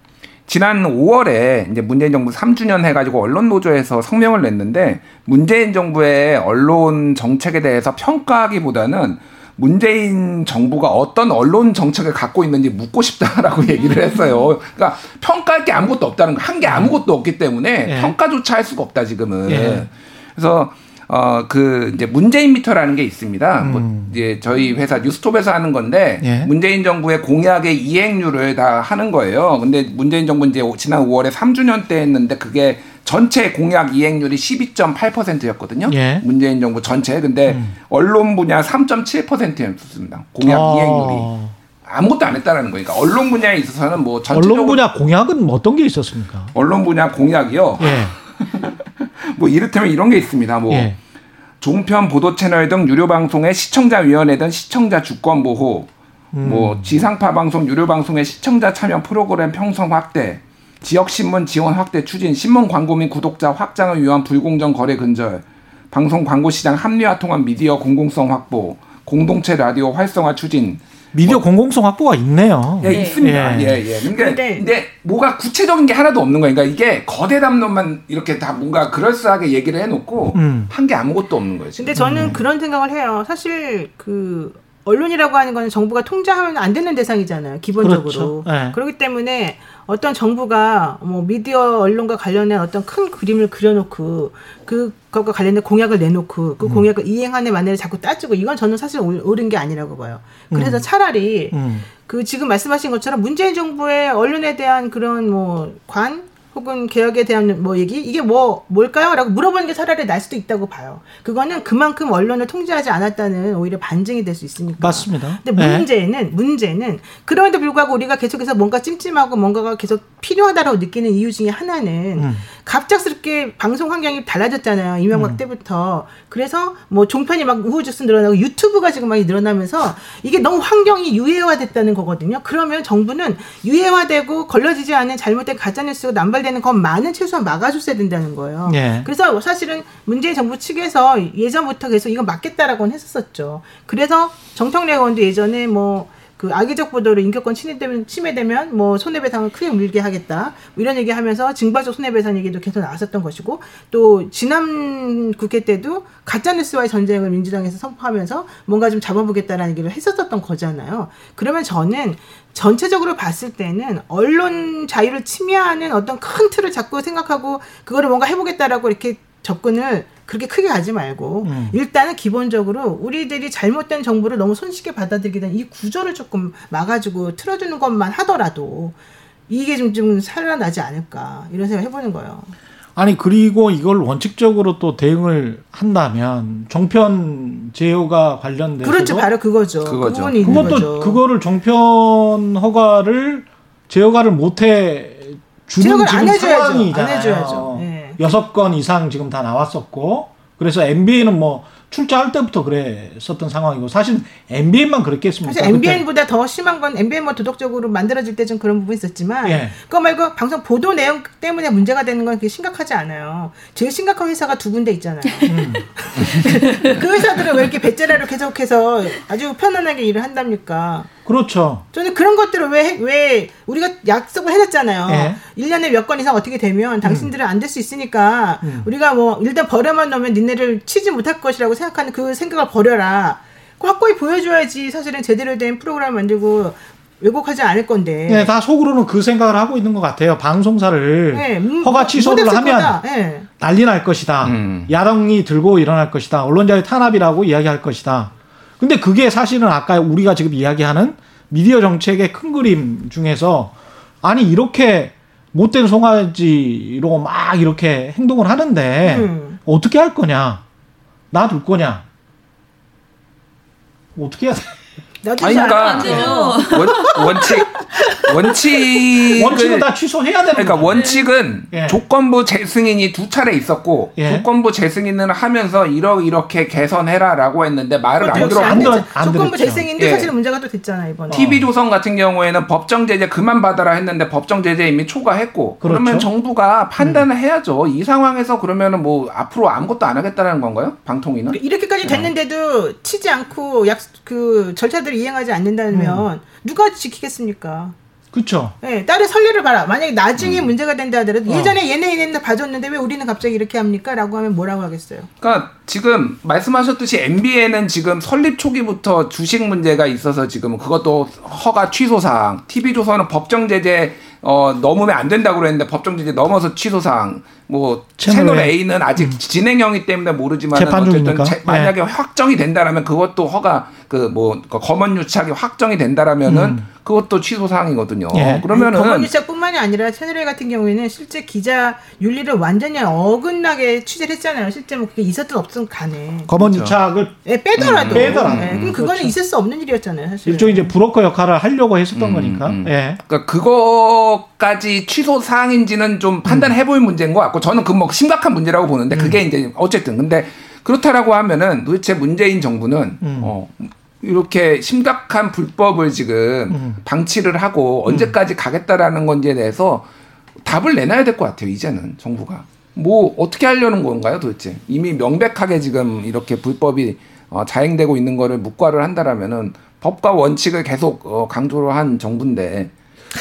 지난 5월에 이제 문재인 정부 3주년 해가지고 언론 노조에서 성명을 냈는데 문재인 정부의 언론 정책에 대해서 평가하기보다는 문재인 정부가 어떤 언론 정책을 갖고 있는지 묻고 싶다라고 얘기를 했어요. 그러니까 평가할 게 아무것도 없다는 거, 한 게 아무것도 없기 때문에 예. 평가조차 할 수가 없다 지금은. 예. 그래서 어 그 이제 문재인 미터라는 게 있습니다. 음. 뭐 이제 저희 회사 뉴스톱에서 하는 건데 예. 문재인 정부의 공약의 이행률을 다 하는 거예요. 근데 문재인 정부 이제 지난 5월에 3주년 때 했는데 그게 전체 공약 이행률이 12.8%였거든요. 예. 문재인 정부 전체. 근데 언론 분야 3.7%였습니다. 공약 어. 이행률이. 아무것도 안 했다라는 거니까 언론 분야에 있어서는 뭐 전체적으로 언론 분야 공약은 뭐 어떤 게 있었습니까? 언론 분야 공약이요. 예. 뭐 이를테면 이런 게 있습니다. 뭐 예. 종편 보도 채널 등 유료 방송의 시청자 위원회 등 시청자 주권 보호, 음. 뭐 지상파 방송 유료 방송의 시청자 참여 프로그램 평성 확대, 지역 신문 지원 확대 추진, 신문 광고 및 구독자 확장을 위한 불공정 거래 근절, 방송 광고 시장 합리화 통한 미디어 공공성 확보, 공동체 라디오 활성화 추진, 미디어 공공성 확보가 있네요. 예, 네. 있습니다. 예. 예, 예. 그러니까 근데- 근데 뭐가 구체적인 게 하나도 없는 거예요. 그러니까 이게 거대 담론만 이렇게 다 뭔가 그럴싸하게 얘기를 해놓고 음. 한게 아무것도 없는 거예요. 지금. 근데 저는 그런 생각을 해요. 사실 그 언론이라고 하는 거는 정부가 통제하면 안 되는 대상이잖아요. 기본적으로. 그렇죠. 네. 그렇기 때문에 어떤 정부가 뭐 미디어 언론과 관련된 어떤 큰 그림을 그려놓고 그것과 관련된 공약을 내놓고 음. 그 공약을 이행하는 만회를 자꾸 따지고 이건 저는 사실 옳- 옳은 게 아니라고 봐요. 그래서 차라리 음. 그 지금 말씀하신 것처럼 문재인 정부의 언론에 대한 그런 뭐 관 혹은 개혁에 대한 뭐 얘기 이게 뭐 뭘까요?라고 물어보는 게 차라리 날 수도 있다고 봐요. 그거는 그만큼 언론을 통제하지 않았다는 오히려 반증이 될 수 있으니까. 맞습니다. 근데 네. 문제는 문제는 그럼에도 불구하고 우리가 계속해서 뭔가 찜찜하고 뭔가가 계속 필요하다라고 느끼는 이유 중에 하나는 음. 갑작스럽게 방송 환경이 달라졌잖아요. 이명박 음. 때부터. 그래서 뭐 종편이 막 우후죽순 늘어나고 유튜브가 지금 많이 늘어나면서 이게 너무 환경이 유해화됐다는 거거든요. 그러면 정부는 유해화되고 걸러지지 않은 잘못된 가짜뉴스가 남발 되는 것만은 최소한 막아줬어야 된다는 거예요. 예. 그래서 사실은 문재인 정부 측에서 예전부터 계속 이거 막겠다라고는 했었었죠. 그래서 정청래 의원도 예전에 뭐그 악의적 보도로 인격권 침해되면, 침해되면 뭐 손해배상을 크게 물게 하겠다 뭐 이런 얘기하면서 징벌적 손해배상 얘기도 계속 나왔었던 것이고 또 지난 국회 때도 가짜뉴스와의 전쟁을 민주당에서 선포하면서 뭔가 좀 잡아보겠다라는 얘기를 했었었던 거잖아요. 그러면 저는 전체적으로 봤을 때는 언론 자유를 침해하는 어떤 큰 틀을 자꾸 생각하고 그거를 뭔가 해보겠다라고 이렇게 접근을 그렇게 크게 가지 말고 음. 일단은 기본적으로 우리들이 잘못된 정보를 너무 손쉽게 받아들이게 된 이 구조를 조금 막아주고 틀어주는 것만 하더라도 이게 좀, 좀 살아나지 않을까 이런 생각 해보는 거예요. 아니 그리고 이걸 원칙적으로 또 대응을 한다면 종편 제휴가 관련돼서 그렇죠, 바로 그거죠. 그거죠. 그 그것도 거죠. 그거를 종편 허가를 제휴가를 못해 주는 지금 안 해줘야죠. 상황이잖아요. 안 해줘야죠. 예. 여섯 건 이상 지금 다 나왔었고 그래서 MBN은 뭐 출자할 때부터 그랬었던 상황이고 사실 MBN만 그랬겠습니까? 사실 MBN보다 더 심한 건 MBN 뭐 도덕적으로 만들어질 때 좀 그런 부분이 있었지만 예. 그거 말고 방송 보도 내용 때문에 문제가 되는 건 그게 심각하지 않아요. 제일 심각한 회사가 두 군데 있잖아요. 음. 그 회사들은 왜 이렇게 배째라로 계속해서 아주 편안하게 일을 한답니까? 그렇죠. 저는 그런 것들을 왜, 왜, 우리가 약속을 해놨잖아요. 예. 일 1년에 몇 건 이상 어떻게 되면 당신들은 안될 수 있으니까 음. 우리가 뭐 일단 버려만 놓으면 니네를 치지 못할 것이라고 생각하는 그 생각을 버려라. 그 확고히 보여줘야지 사실은 제대로 된 프로그램 만들고 왜곡하지 않을 건데. 네, 다 속으로는 그 생각을 하고 있는 것 같아요. 방송사를 예, 음, 허가 취소를 하면. 예. 난리 날 것이다. 음. 야당이 들고 일어날 것이다. 언론자의 탄압이라고 이야기할 것이다. 근데 그게 사실은 아까 우리가 지금 이야기하는 미디어 정책의 큰 그림 중에서 아니 이렇게 못된 송아지로 막 이렇게 행동을 하는데 음. 어떻게 할 거냐? 놔둘 거냐? 어떻게 해야 돼? 아니, 잘 그러니까 안 되죠. 원, 원칙 원칙 원칙은 다 취소해야 되는 그러니까 거예요. 원칙은 예. 조건부 재승인이 두 차례 있었고 예. 조건부 재승인을 하면서 이러 이렇게 개선해라고 했는데 말을 안 역시 들어. 안. 들어- 안 조건부 들었죠. 재생인데 예. 사실은 문제가 또 됐잖아 이번에. TV 조선 같은 경우에는 법정 제재 그만 받아라 했는데 법정 제재 이미 초과했고 그러 그렇죠. 면 정부가 판단을 해야죠. 이 상황에서 그러면은 뭐 앞으로 아무것도 안 하겠다는 건가요? 방통위는? 이렇게까지 됐는데도 치지 않고 약 그 절차들을 이행하지 않는다면 음. 누가 지키겠습니까? 그렇죠. 예, 딸의 선례를 봐라. 만약에 나중에 음. 문제가 된다 하더라도 어. 예전에 얘네 얘네는 봐줬는데 왜 우리는 갑자기 이렇게 합니까? 라고 하면 뭐라고 하겠어요? 그러니까 지금 말씀하셨듯이 MBN은 지금 설립 초기부터 주식 문제가 있어서 지금 그것도 허가 취소 사항, TV조선은 법정 제재 어 넘으면 안 된다고 그랬는데 법정 제재 넘어서 취소 사항, 뭐 채널 채널 A. A는 아직 진행형이 때문에 모르지만 어쨌든? 제- 만약에 확정이 된다라면 그것도 허가 그 뭐 검언 유착이 확정이 된다라면은 그것도 취소 사항이거든요. 예. 그러면은 검언 유착뿐만이 아니라 채널A 같은 경우에는 실제 기자 윤리를 완전히 어긋나게 취재를 했잖아요. 실제 뭐 그게 있었든 없든 간에. 검언 유착을 예, 빼더라도. 음, 빼더라도. 예, 그럼 그거는 그렇죠. 있을 수 없는 일이었잖아요. 사실. 일종의 이제 브로커 역할을 하려고 했었던 음, 거니까. 음. 예. 그러니까 그거까지 취소 사항인지는 좀 판단해 볼 문제인 것 같고 저는 그 뭐 심각한 문제라고 보는데 그게 이제 어쨌든 근데 그렇다라고 하면은 도대체 문재인 정부는 음. 어 이렇게 심각한 불법을 지금 음. 방치를 하고 언제까지 가겠다라는 건지에 대해서 답을 내놔야 될 것 같아요 이제는 정부가 뭐 어떻게 하려는 건가요 도대체 이미 명백하게 지금 이렇게 불법이 어, 자행되고 있는 거를 묵과를 한다라면은 법과 원칙을 계속 어, 강조를 한 정부인데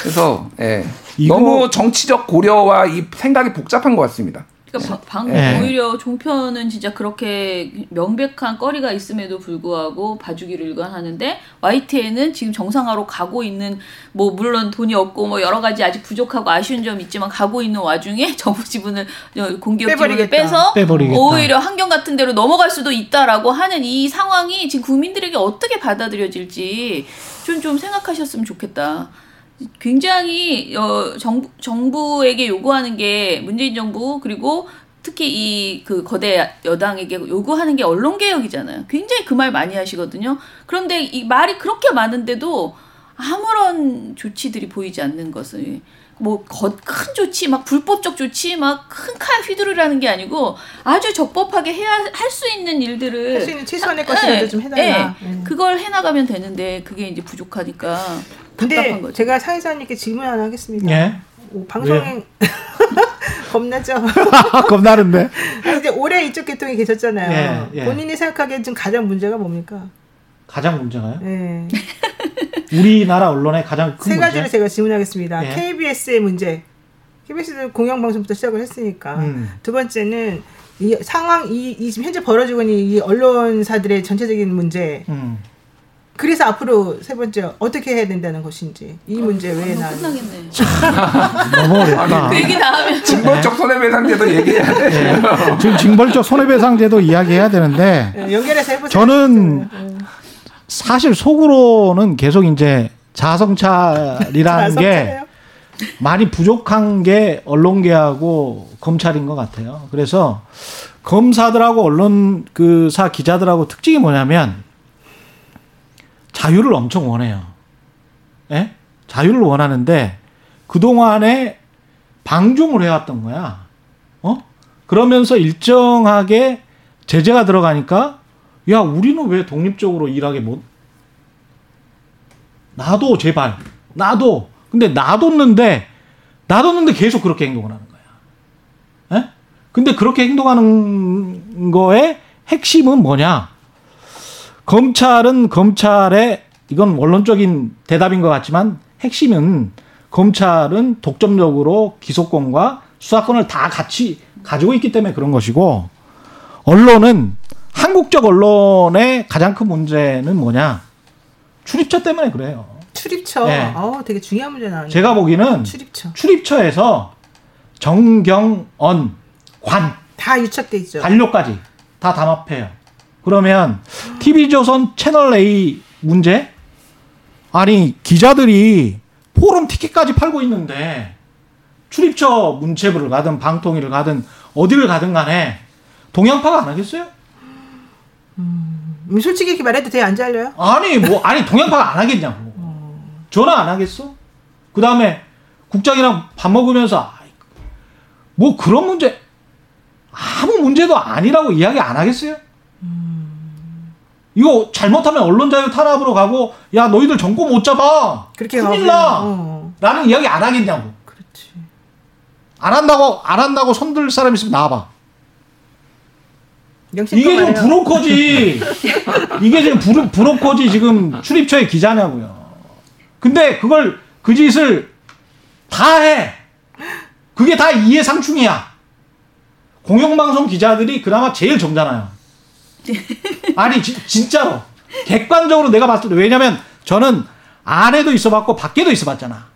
그래서 예. 이거- 너무 정치적 고려와 이 생각이 복잡한 것 같습니다. 그러니까 바- 방 예. 오히려 종편은 진짜 그렇게 명백한 거리가 있음에도 불구하고 봐주기를 일관하는데 YTN은 지금 정상화로 가고 있는 뭐 물론 돈이 없고 뭐 여러 가지 아직 부족하고 아쉬운 점이 있지만 가고 있는 와중에 정부 지분을 어, 공기업 지분을 빼버리겠다. 빼서 빼버리겠다. 오히려 환경 같은 데로 넘어갈 수도 있다라고 하는 이 상황이 지금 국민들에게 어떻게 받아들여질지 좀 좀 생각하셨으면 좋겠다. 굉장히 어, 정부, 정부에게 요구하는 게 문재인 정부 그리고 특히 이 그 거대 여당에게 요구하는 게 언론 개혁이잖아요. 굉장히 그 말 많이 하시거든요. 그런데 이 말이 그렇게 많은데도 아무런 조치들이 보이지 않는 것을 뭐 큰 조치 막 불법적 조치 막 큰 칼 휘두르라는 게 아니고 아주 적법하게 해야 할 수 있는 일들을 할 수 있는 최소한의 사- 것이라도 예, 좀 해달라. 예. 음. 그걸 해나가면 되는데 그게 이제 부족하니까 근데 답답한 거죠. 제가 사회자님께 질문 하나 하겠습니다. 예. 오, 방송에 겁나죠. 겁나는데. 이제 올해 이쪽 계통에 계셨잖아요. 예, 예. 본인이 생각하기에 지금 가장 문제가 뭡니까? 가장 문제가요? 예. 우리나라 언론의 가장 큰세 가지를 문제. 제가 질문하겠습니다. 예. KBS의 문제. KBS는 공영방송부터 시작을 했으니까. 음. 두 번째는 이 상황, 이, 이 지금 현재 벌어지고 있는 이 언론사들의 전체적인 문제. 음. 그래서 앞으로 세 번째 어떻게 해야 된다는 것인지 이 문제 외에 어, 나는 끝나겠네. 너무 어렵다. 그 얘기 나오면 징벌적 손해배상제도 얘기해야 돼. 예. 지금 징벌적 손해배상제도 이야기해야 되는데 예, 연결해서 해보세요. 저는 음. 사실 속으로는 계속 이제 자성찰이라는 게? 많이 부족한 게 언론계하고 검찰인 것 같아요. 그래서 검사들하고 언론 그사 기자들하고 특징이 뭐냐면 자유를 엄청 원해요. 예? 자유를 원하는데 그동안에 방종을 해왔던 거야. 어? 그러면서 일정하게 제재가 들어가니까 야, 우리는 왜 독립적으로 일하게 못 놔둬 제발. 놔둬. 근데 놔뒀는데 놔뒀는데 계속 그렇게 행동을 하는 거야. 예? 근데 그렇게 행동하는 거의 핵심은 뭐냐? 검찰은 검찰의 이건 원론적인 대답인 것 같지만 핵심은 검찰은 독점적으로 기소권과 수사권을 다 같이 가지고 있기 때문에 그런 것이고 언론은 한국적 언론의 가장 큰 문제는 뭐냐? 출입처 때문에 그래요. 출입처. 네. 어, 되게 중요한 문제 나왔네. 제가 보기에는 출입처. 출입처에서 정경언 관 다 유착돼 있죠. 관료까지 다 담합해요. 그러면 TV조선 채널 A 문제? 아니 기자들이 포럼 티켓까지 팔고 있는데 출입처 문체부를 가든 방통위를 가든 어디를 가든 간에 동양파가 안 하겠어요? 음, 솔직히 이렇게 말해도 돼? 안 잘려요? 아니 뭐 아니 동양파가 안 하겠냐고 전화 안 하겠어? 그 다음에 국장이랑 밥 먹으면서 뭐 그런 문제 아무 문제도 아니라고 이야기 안 하겠어요? 이거 잘못하면 언론 자유 탄압으로 가고 야 너희들 정권 못 잡아 그렇게 큰일 나 어, 라는 이야기 안 하겠냐고 그렇지. 안 한다고 안 한다고 손들 사람 있으면 나와봐 이게 지금. 브로커지. 이게 지금 브로, 브로커지 지금 출입처의 기자냐고요. 근데 그걸 그 짓을 다 해. 그게 다 이해상충이야. 공영방송 기자들이 그나마 제일 점잖아요. 아니 지- 진짜로 객관적으로 내가 봤을 때 왜냐면 저는 안에도 있어봤고 밖에도 있어봤잖아.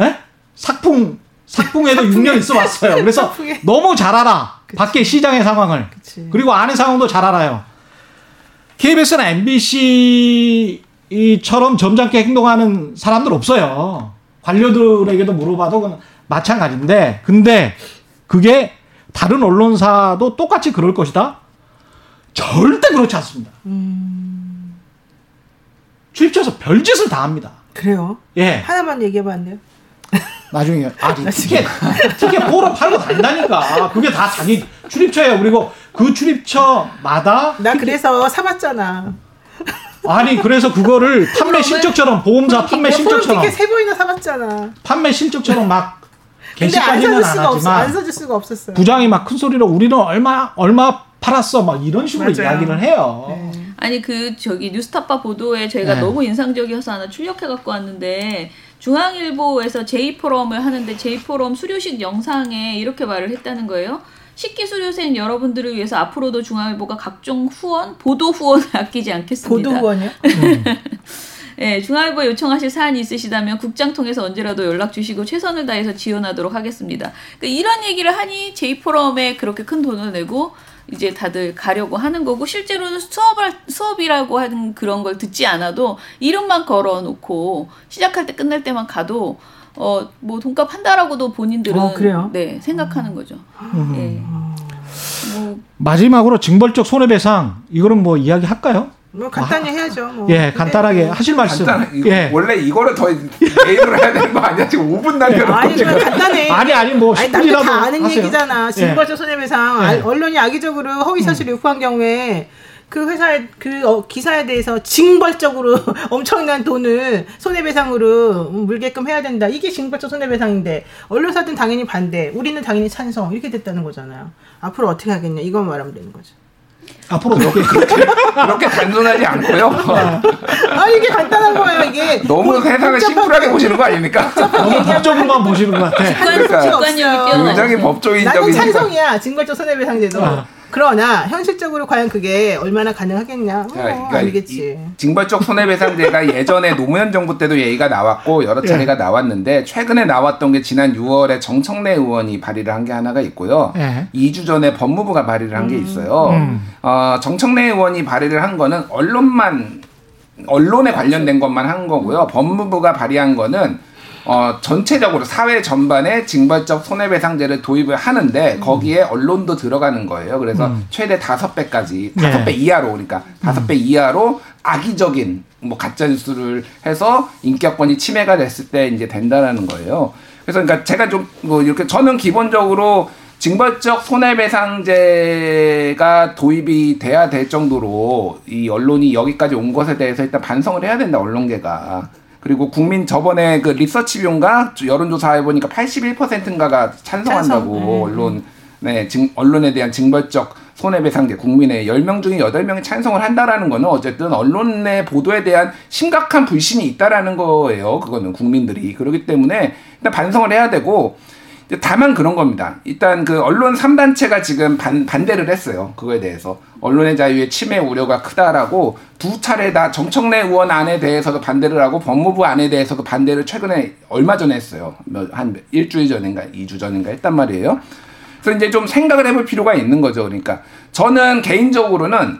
에? 삭풍 삭풍에도 6년 있어봤어요. 그래서 삭풍에. 너무 잘 알아. 밖에 시장의 상황을 그치. 그리고 안의 상황도 잘 알아요. KBS나 MBC처럼 점잖게 행동하는 사람들 없어요. 관료들에게도 물어봐도 그건 마찬가지인데, 근데 그게 다른 언론사도 똑같이 그럴 것이다? 절대 그렇지 않습니다. 출입처에서 별짓을 다 합니다. 그래요. 예, 하나만 얘기해봤네요. 나중에 아 티켓 티켓 보러 팔고 다닌다니까. 그게 다 자기 출입처예요. 그리고 그 출입처마다 나 그래서 사봤잖아. 아니 그래서 그거를 판매 실적처럼 보험사 판매 내 포럼 실적처럼 티켓 세 번이나 사봤잖아. 판매 실적처럼 막 근데 안 사줄 안 수가 없어. 안 사줄 수가 없었어요. 부장이 막 큰 소리로 우리는 얼마 얼마 팔았어 막 이런 식으로 맞아요. 이야기를 해요. 네. 아니 그 저기 뉴스타파 보도에 제가 네. 너무 인상적이어서 하나 출력해 갖고 왔는데 중앙일보에서 제이 포럼을 하는데 제이 포럼 수료식 영상에 이렇게 말을 했다는 거예요. 식기 수료생 여러분들을 위해서 앞으로도 중앙일보가 각종 후원, 보도 후원을 아끼지 않겠습니다. 보도 후원이요? 예, 중앙일보 요청하실 사안이 있으시다면 국장 통해서 언제라도 연락 주시고 최선을 다해서 지원하도록 하겠습니다. 그러니까 이런 얘기를 하니 제이포럼에 그렇게 큰 돈을 내고 이제 다들 가려고 하는 거고 실제로는 수업을 수업이라고 하는 그런 걸 듣지 않아도 이름만 걸어놓고 시작할 때 끝날 때만 가도 어 뭐 돈값 한다라고도 본인들은 어, 그래요? 네 생각하는 거죠. 예. 뭐 마지막으로 징벌적 손해배상 이거는 뭐 이야기 할까요? 뭐 간단히 해야죠. 뭐. 예, 간단하게 하실 말씀. 이거 예. 원래 이거를 더 메일로 해야 되는 거 아니야? 지금 5분 남겨놓고 아니 지금. 좀 간단해. 아니 아니 뭐 아니 남들 10분이라도 다 아는 하세요. 얘기잖아. 예. 징벌적 손해배상 네. 알- 언론이 악의적으로 허위 사실 유포한 경우에 그 회사의 그 어, 기사에 대해서 징벌적으로 엄청난 돈을 손해배상으로 물게끔 해야 된다. 이게 징벌적 손해배상인데 언론사들은 당연히 반대, 우리는 당연히 찬성 이렇게 됐다는 거잖아요. 앞으로 어떻게 하겠냐 이것만 말하면 되는 거죠. 앞으로 그렇게 그렇게 단순하지 않고요. 아 이게 간단한 거예요 이게. 너무 뭐 세상을 심플하게 보시는 거 아닙니까? 너무 법적으로만 보시는 것 같아. 그러니까. 굉장히 뛰어나죠. 나는 찬성이야 징벌적 손해배상제도. 아. 그러나 현실적으로 과연 그게 얼마나 가능하겠냐? 어, 자, 그러니까 아니겠지. 이 징벌적 손해배상제가 예전에 노무현 정부 때도 얘기가 나왔고 여러 차례가 예. 나왔는데 최근에 나왔던 게 지난 6월에 정청래 의원이 발의를 한 게 하나가 있고요. 예. 2주 전에 법무부가 발의를 한게 있어요. 음. 어, 정청래 의원이 발의를 한 거는 언론만 언론에 관련된 것만 한 거고요. 법무부가 발의한 거는 어, 전체적으로 사회 전반에 징벌적 손해배상제를 도입을 하는데 거기에 언론도 들어가는 거예요. 그래서 최대 다섯 배까지 네. 다섯 배 이하로 그러니까 다섯 배 이하로 악의적인 뭐 가짜 뉴스를 해서 인격권이 침해가 됐을 때 이제 된다라는 거예요. 그래서 그러니까 제가 좀 뭐 이렇게 저는 기본적으로 징벌적 손해배상제가 도입이 돼야 될 정도로 이 언론이 여기까지 온 것에 대해서 일단 반성을 해야 된다 언론계가. 그리고 국민 저번에 그 리서치 비용가 여론조사 해 보니까 81%인가가 찬성한다고 찬성. 음. 언론 네, 증, 언론에 대한 징벌적 손해배상제 국민의 10명 중에 8명이 찬성을 한다라는 거는 어쨌든 언론의 보도에 대한 심각한 불신이 있다라는 거예요. 그거는 국민들이. 그렇기 때문에 일단 반성을 해야 되고 다만 그런 겁니다. 일단 그 언론 3단체가 지금 반, 반대를 했어요. 그거에 대해서. 언론의 자유의 침해 우려가 크다라고 두 차례 다 정청래 의원 안에 대해서도 반대를 하고 법무부 안에 대해서도 반대를 최근에 얼마 전에 했어요. 몇- 한 일주일 전인가, 2주 전인가 했단 말이에요. 그래서 이제 좀 생각을 해볼 필요가 있는 거죠. 그러니까 저는 개인적으로는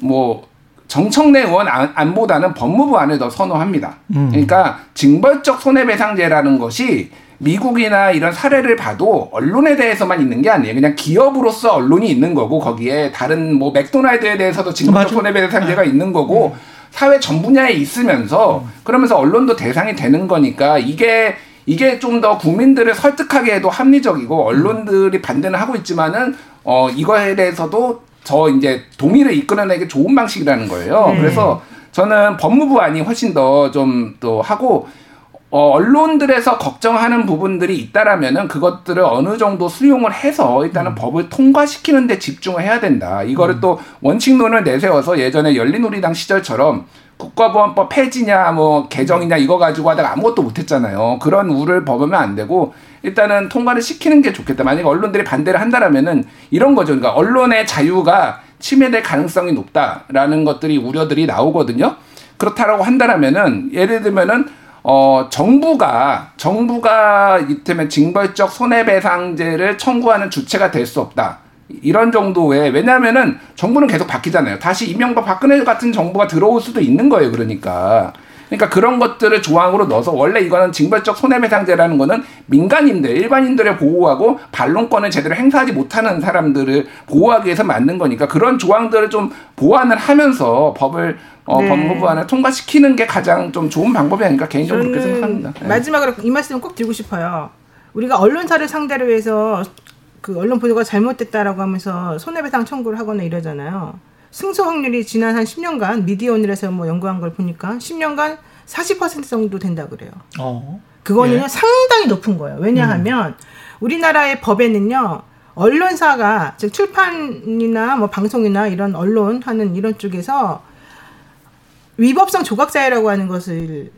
뭐 정청래 의원 안, 안보다는 법무부 안을 더 선호합니다. 그러니까 징벌적 손해배상제라는 것이 미국이나 이런 사례를 봐도 언론에 대해서만 있는 게 아니에요. 그냥 기업으로서 언론이 있는 거고 거기에 다른 뭐 맥도날드에 대해서도 징벌적 맞아. 손해배상제가 있는 거고 사회 전 분야에 있으면서 그러면서 언론도 대상이 되는 거니까 이게 이게 좀 더 국민들을 설득하게 해도 합리적이고 언론들이 반대는 하고 있지만은 어 이거에 대해서도 저 이제 동의를 이끌어내기 좋은 방식이라는 거예요. 그래서 저는 법무부 안이 훨씬 더 좀 또 하고 어, 언론들에서 걱정하는 부분들이 있다라면은 그것들을 어느 정도 수용을 해서 일단은 법을 통과시키는 데 집중을 해야 된다. 이거를 또 원칙론을 내세워서 예전에 열린우리당 시절처럼 국가보안법 폐지냐 뭐 개정이냐 이거 가지고 하다가 아무것도 못했잖아요. 그런 우를 범하면 안 되고 일단은 통과를 시키는 게 좋겠다. 만약에 언론들이 반대를 한다라면은 이런 거죠. 그러니까 언론의 자유가 침해될 가능성이 높다라는 것들이 우려들이 나오거든요. 그렇다라고 한다라면은 예를 들면은 어 정부가 정부가 이때면 징벌적 손해배상제를 청구하는 주체가 될 수 없다. 이런 정도의 왜냐하면은 정부는 계속 바뀌잖아요. 다시 이명박 박근혜 같은 정부가 들어올 수도 있는 거예요. 그러니까. 그러니까 그런 것들을 조항으로 넣어서 원래 이거는 징벌적 손해배상제라는 거는 민간인들, 일반인들을 보호하고 반론권을 제대로 행사하지 못하는 사람들을 보호하기 위해서 만든 거니까 그런 조항들을 좀 보완을 하면서 법을 어, 네. 법무부안을 통과시키는 게 가장 좀 좋은 방법이 아닐까 개인적으로 그렇게 저는 생각합니다. 네. 마지막으로 이 말씀 꼭 드리고 싶어요. 우리가 언론사를 상대로 해서 그 언론 보도가 잘못됐다라고 하면서 손해배상 청구를 하거나 이러잖아요. 승소 확률이 지난 한 10년간 미디어 오늘에서 뭐 연구한 걸 보니까 10년간 40% 정도 된다 그래요. 어. 그거는요 예. 상당히 높은 거예요. 왜냐하면 우리나라의 법에는요 언론사가 즉 출판이나 뭐 방송이나 이런 언론 하는 이런 쪽에서 위법성 조각사회라고 하는 것을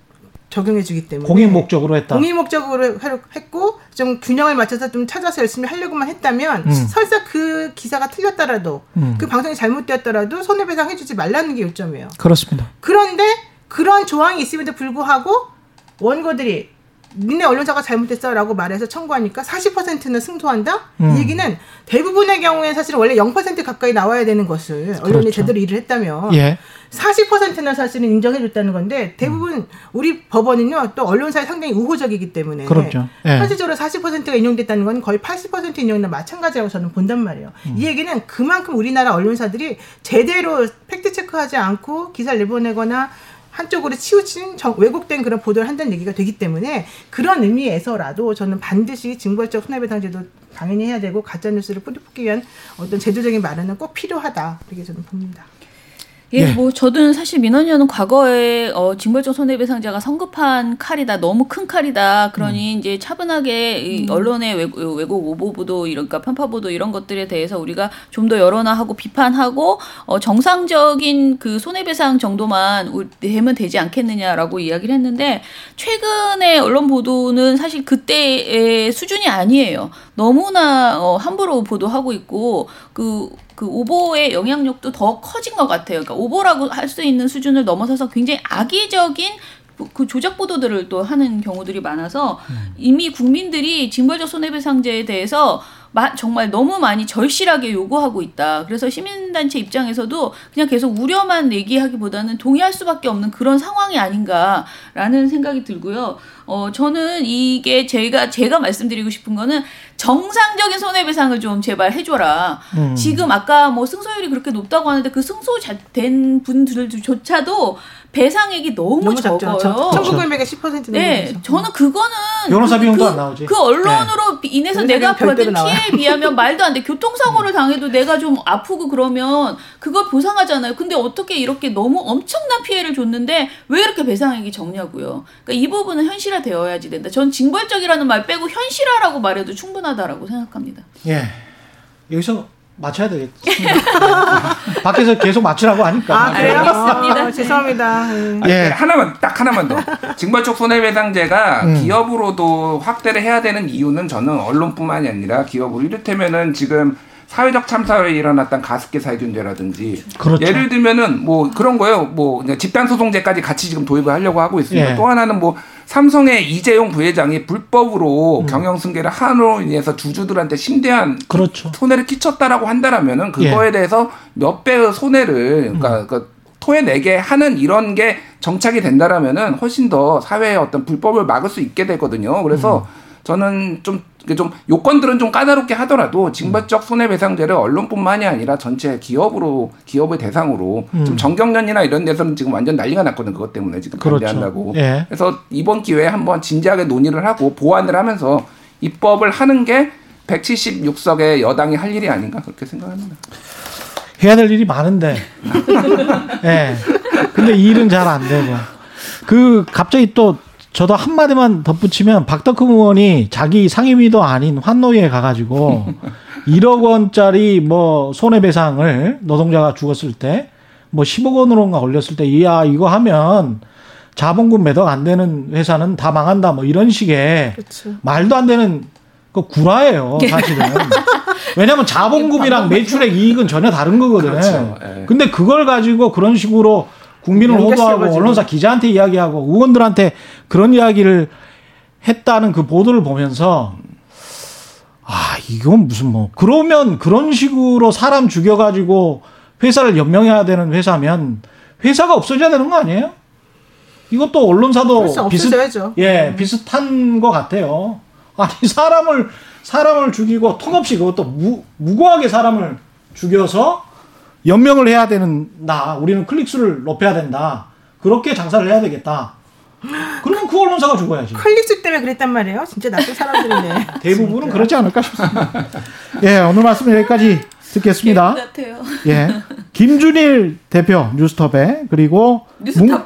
적용해주기 때문에 공익 목적으로 했다. 공익 목적으로 했고 좀 균형을 맞춰서 좀 찾아서 열심히 하려고만 했다면 음. 설사 그 기사가 틀렸더라도 음. 그 방송이 잘못되었더라도 손해배상 해주지 말라는 게 요점이에요. 그렇습니다. 그런데 그런 조항이 있음에도 불구하고 원고들이 니네 언론사가 잘못했어라고 말해서 청구하니까 40%는 승소한다. 음. 이 얘기는 대부분의 경우에 사실은 원래 0% 가까이 나와야 되는 것을 언론이 그렇죠. 제대로 일을 했다면 예. 40%는 사실은 인정해 줬다는 건데 대부분 우리 법원은요 또 언론사에 상당히 우호적이기 때문에 그렇죠. 예. 현실적으로 40%가 인용됐다는 건 거의 80% 인용이나 마찬가지라고 저는 본단 말이에요. 음. 이 얘기는 그만큼 우리나라 언론사들이 제대로 팩트 체크하지 않고 기사를 내보내거나 한쪽으로 치우친 정- 왜곡된 그런 보도를 한다는 얘기가 되기 때문에 그런 의미에서라도 저는 반드시 징벌적 손해배상제도 당연히 해야 되고 가짜 뉴스를 뿌리뽑기 위한 어떤 제도적인 마련은 꼭 필요하다 이렇게 저는 봅니다. 예, 예. 뭐 저는 사실 민원연은 과거에 어, 징벌적 손해배상자가 성급한 칼이다, 너무 큰 칼이다. 그러니 이제 차분하게 이 언론의 왜곡, 왜곡 오보 보도 이런 까 편파 보도 이런 것들에 대해서 우리가 좀더 여론화하고 비판하고 어, 정상적인 그 손해배상 정도만 우- 되면 되지 않겠느냐라고 이야기를 했는데 최근의 언론 보도는 사실 그때의 수준이 아니에요. 너무나 어, 함부로 보도하고 있고 그, 그 오보의 영향력도 더 커진 것 같아요. 그러니까 오보라고 할 수 있는 수준을 넘어서서 굉장히 악의적인 그- 그 조작 보도들을 또 하는 경우들이 많아서 이미 국민들이 징벌적 손해배상제에 대해서 마- 정말 너무 많이 절실하게 요구하고 있다. 그래서 시민단체 입장에서도 그냥 계속 우려만 얘기하기보다는 동의할 수밖에 없는 그런 상황이 아닌가라는 생각이 들고요. 어, 저는 이게 제가, 제가 말씀드리고 싶은 거는 정상적인 손해배상을 좀 제발 해줘라. 음. 지금 아까 뭐 승소율이 그렇게 높다고 하는데 그 승소된 분들조차도 배상액이 너무, 너무. 적어요. 청구 금액의 10% 네, 정도. 저는 그거는 변호사 비용도 그, 안 나오지. 그 언론으로 비- 인해서 내가 받은 피해에 비하면 말도 안 돼. 교통사고를 당해도 내가 좀 아프고 그러면 그걸 보상하잖아요. 근데 어떻게 이렇게 너무 엄청난 피해를 줬는데 왜 이렇게 배상액이 적냐고요. 그러니까 이 부분은 현실화되어야지 된다. 전 징벌적이라는 말 빼고 현실화라고 말해도 충분하다라고 생각합니다. 예. 여기서 맞춰야 되겠습니다. 네. 밖에서 계속 맞추라고 하니까. 아, 그래요? 알겠습니다. 아, 죄송합니다. 예. 아니, 예. 하나만 딱 하나만 더. 징벌적 손해배상제가 음. 기업으로도 확대를 해야 되는 이유는 저는 언론뿐만이 아니라 기업으로 이를테면은 지금 사회적 참사로 일어났던 가습기 살균제라든지 그렇죠. 예를 들면은 뭐 그런 거요. 뭐 집단 소송제까지 같이 지금 도입을 하려고 하고 있습니다. 예. 또 하나는 뭐 삼성의 이재용 부회장이 불법으로 음. 경영 승계를 한으로 인해서 주주들한테 심대한 그렇죠. 손해를 끼쳤다라고 한다라면은 그거에 예. 대해서 몇 배의 손해를 음. 그러니까 그 토해내게 하는 이런 게 정착이 된다라면은 훨씬 더 사회의 어떤 불법을 막을 수 있게 되거든요. 그래서 음. 저는 좀 좀 요건들은 좀 까다롭게 하더라도 징벌적 음. 손해배상제를 언론뿐만이 아니라 전체 기업으로 기업을 대상으로 음. 좀 정경련이나 이런 데서는 지금 완전 난리가 났거든 그것 때문에 지금 그렇죠. 반대한다고. 예. 그래서 이번 기회에 한번 진지하게 논의를 하고 보완을 하면서 입법을 하는 게 176석의 여당이 할 일이 아닌가 그렇게 생각합니다. 해야 될 일이 많은데. 예. 근데 일은 잘 안 되고. 그 갑자기 또 저도 한마디만 덧붙이면 박덕흠 의원이 자기 상임위도 아닌 환노위에 가가지고 1억 원짜리 뭐 손해배상을 노동자가 죽었을 때 뭐 10억 원으로가 올렸을 때 이야 이거 하면 자본금 매덕 안 되는 회사는 다 망한다 뭐 이런 식의 그렇죠. 말도 안 되는 그 구라예요, 사실은. 왜냐하면 자본금이랑 매출액 이익은 전혀 다른 거거든. 그렇죠. 예. 근데 그걸 가지고 그런 식으로 국민을 연결시켜가지고. 호도하고 언론사 기자한테 이야기하고 의원들한테 그런 이야기를 했다는 그 보도를 보면서 아 이건 무슨 뭐 그러면 그런 식으로 사람 죽여가지고 회사를 연명해야 되는 회사면 회사가 없어져야 되는 거 아니에요? 이것도 언론사도 비슷. 예 비슷한 것 같아요. 아니 사람을 사람을 죽이고 턱없이 그것도 무, 무고하게 사람을 죽여서 연명을 해야 되는다. 우리는 클릭수를 높여야 된다. 그렇게 장사를 해야 되겠다. 그러면 그 언론사가 죽어야지. 클릭수 때문에 그랬단 말이에요. 진짜 나쁜 사람들이네. 대부분은 그렇지 않을까 싶습니다. 예, 오늘 말씀 여기까지 듣겠습니다. 같아요. 예. 김준일 대표 뉴스톱에 그리고 뉴스톱. 문-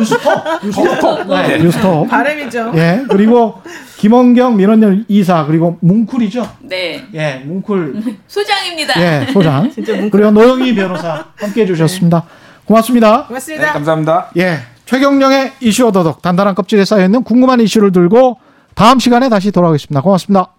뉴스톱 뉴스톱 네, 뉴스톱 바람이죠. 예 그리고 김원경 민원연 이사 그리고 뭉쿨이죠 네. 예 뭉쿨 소장입니다. 예 소장 진짜 뭉클. 그리고 노영희 변호사 함께 해 주셨습니다 고맙습니다 네, 고맙습니다. 감사합니다. 예 최경령의 이슈 오도독 단단한 껍질에 쌓여 있는 궁금한 이슈를 들고 다음 시간에 다시 돌아오겠습니다 고맙습니다.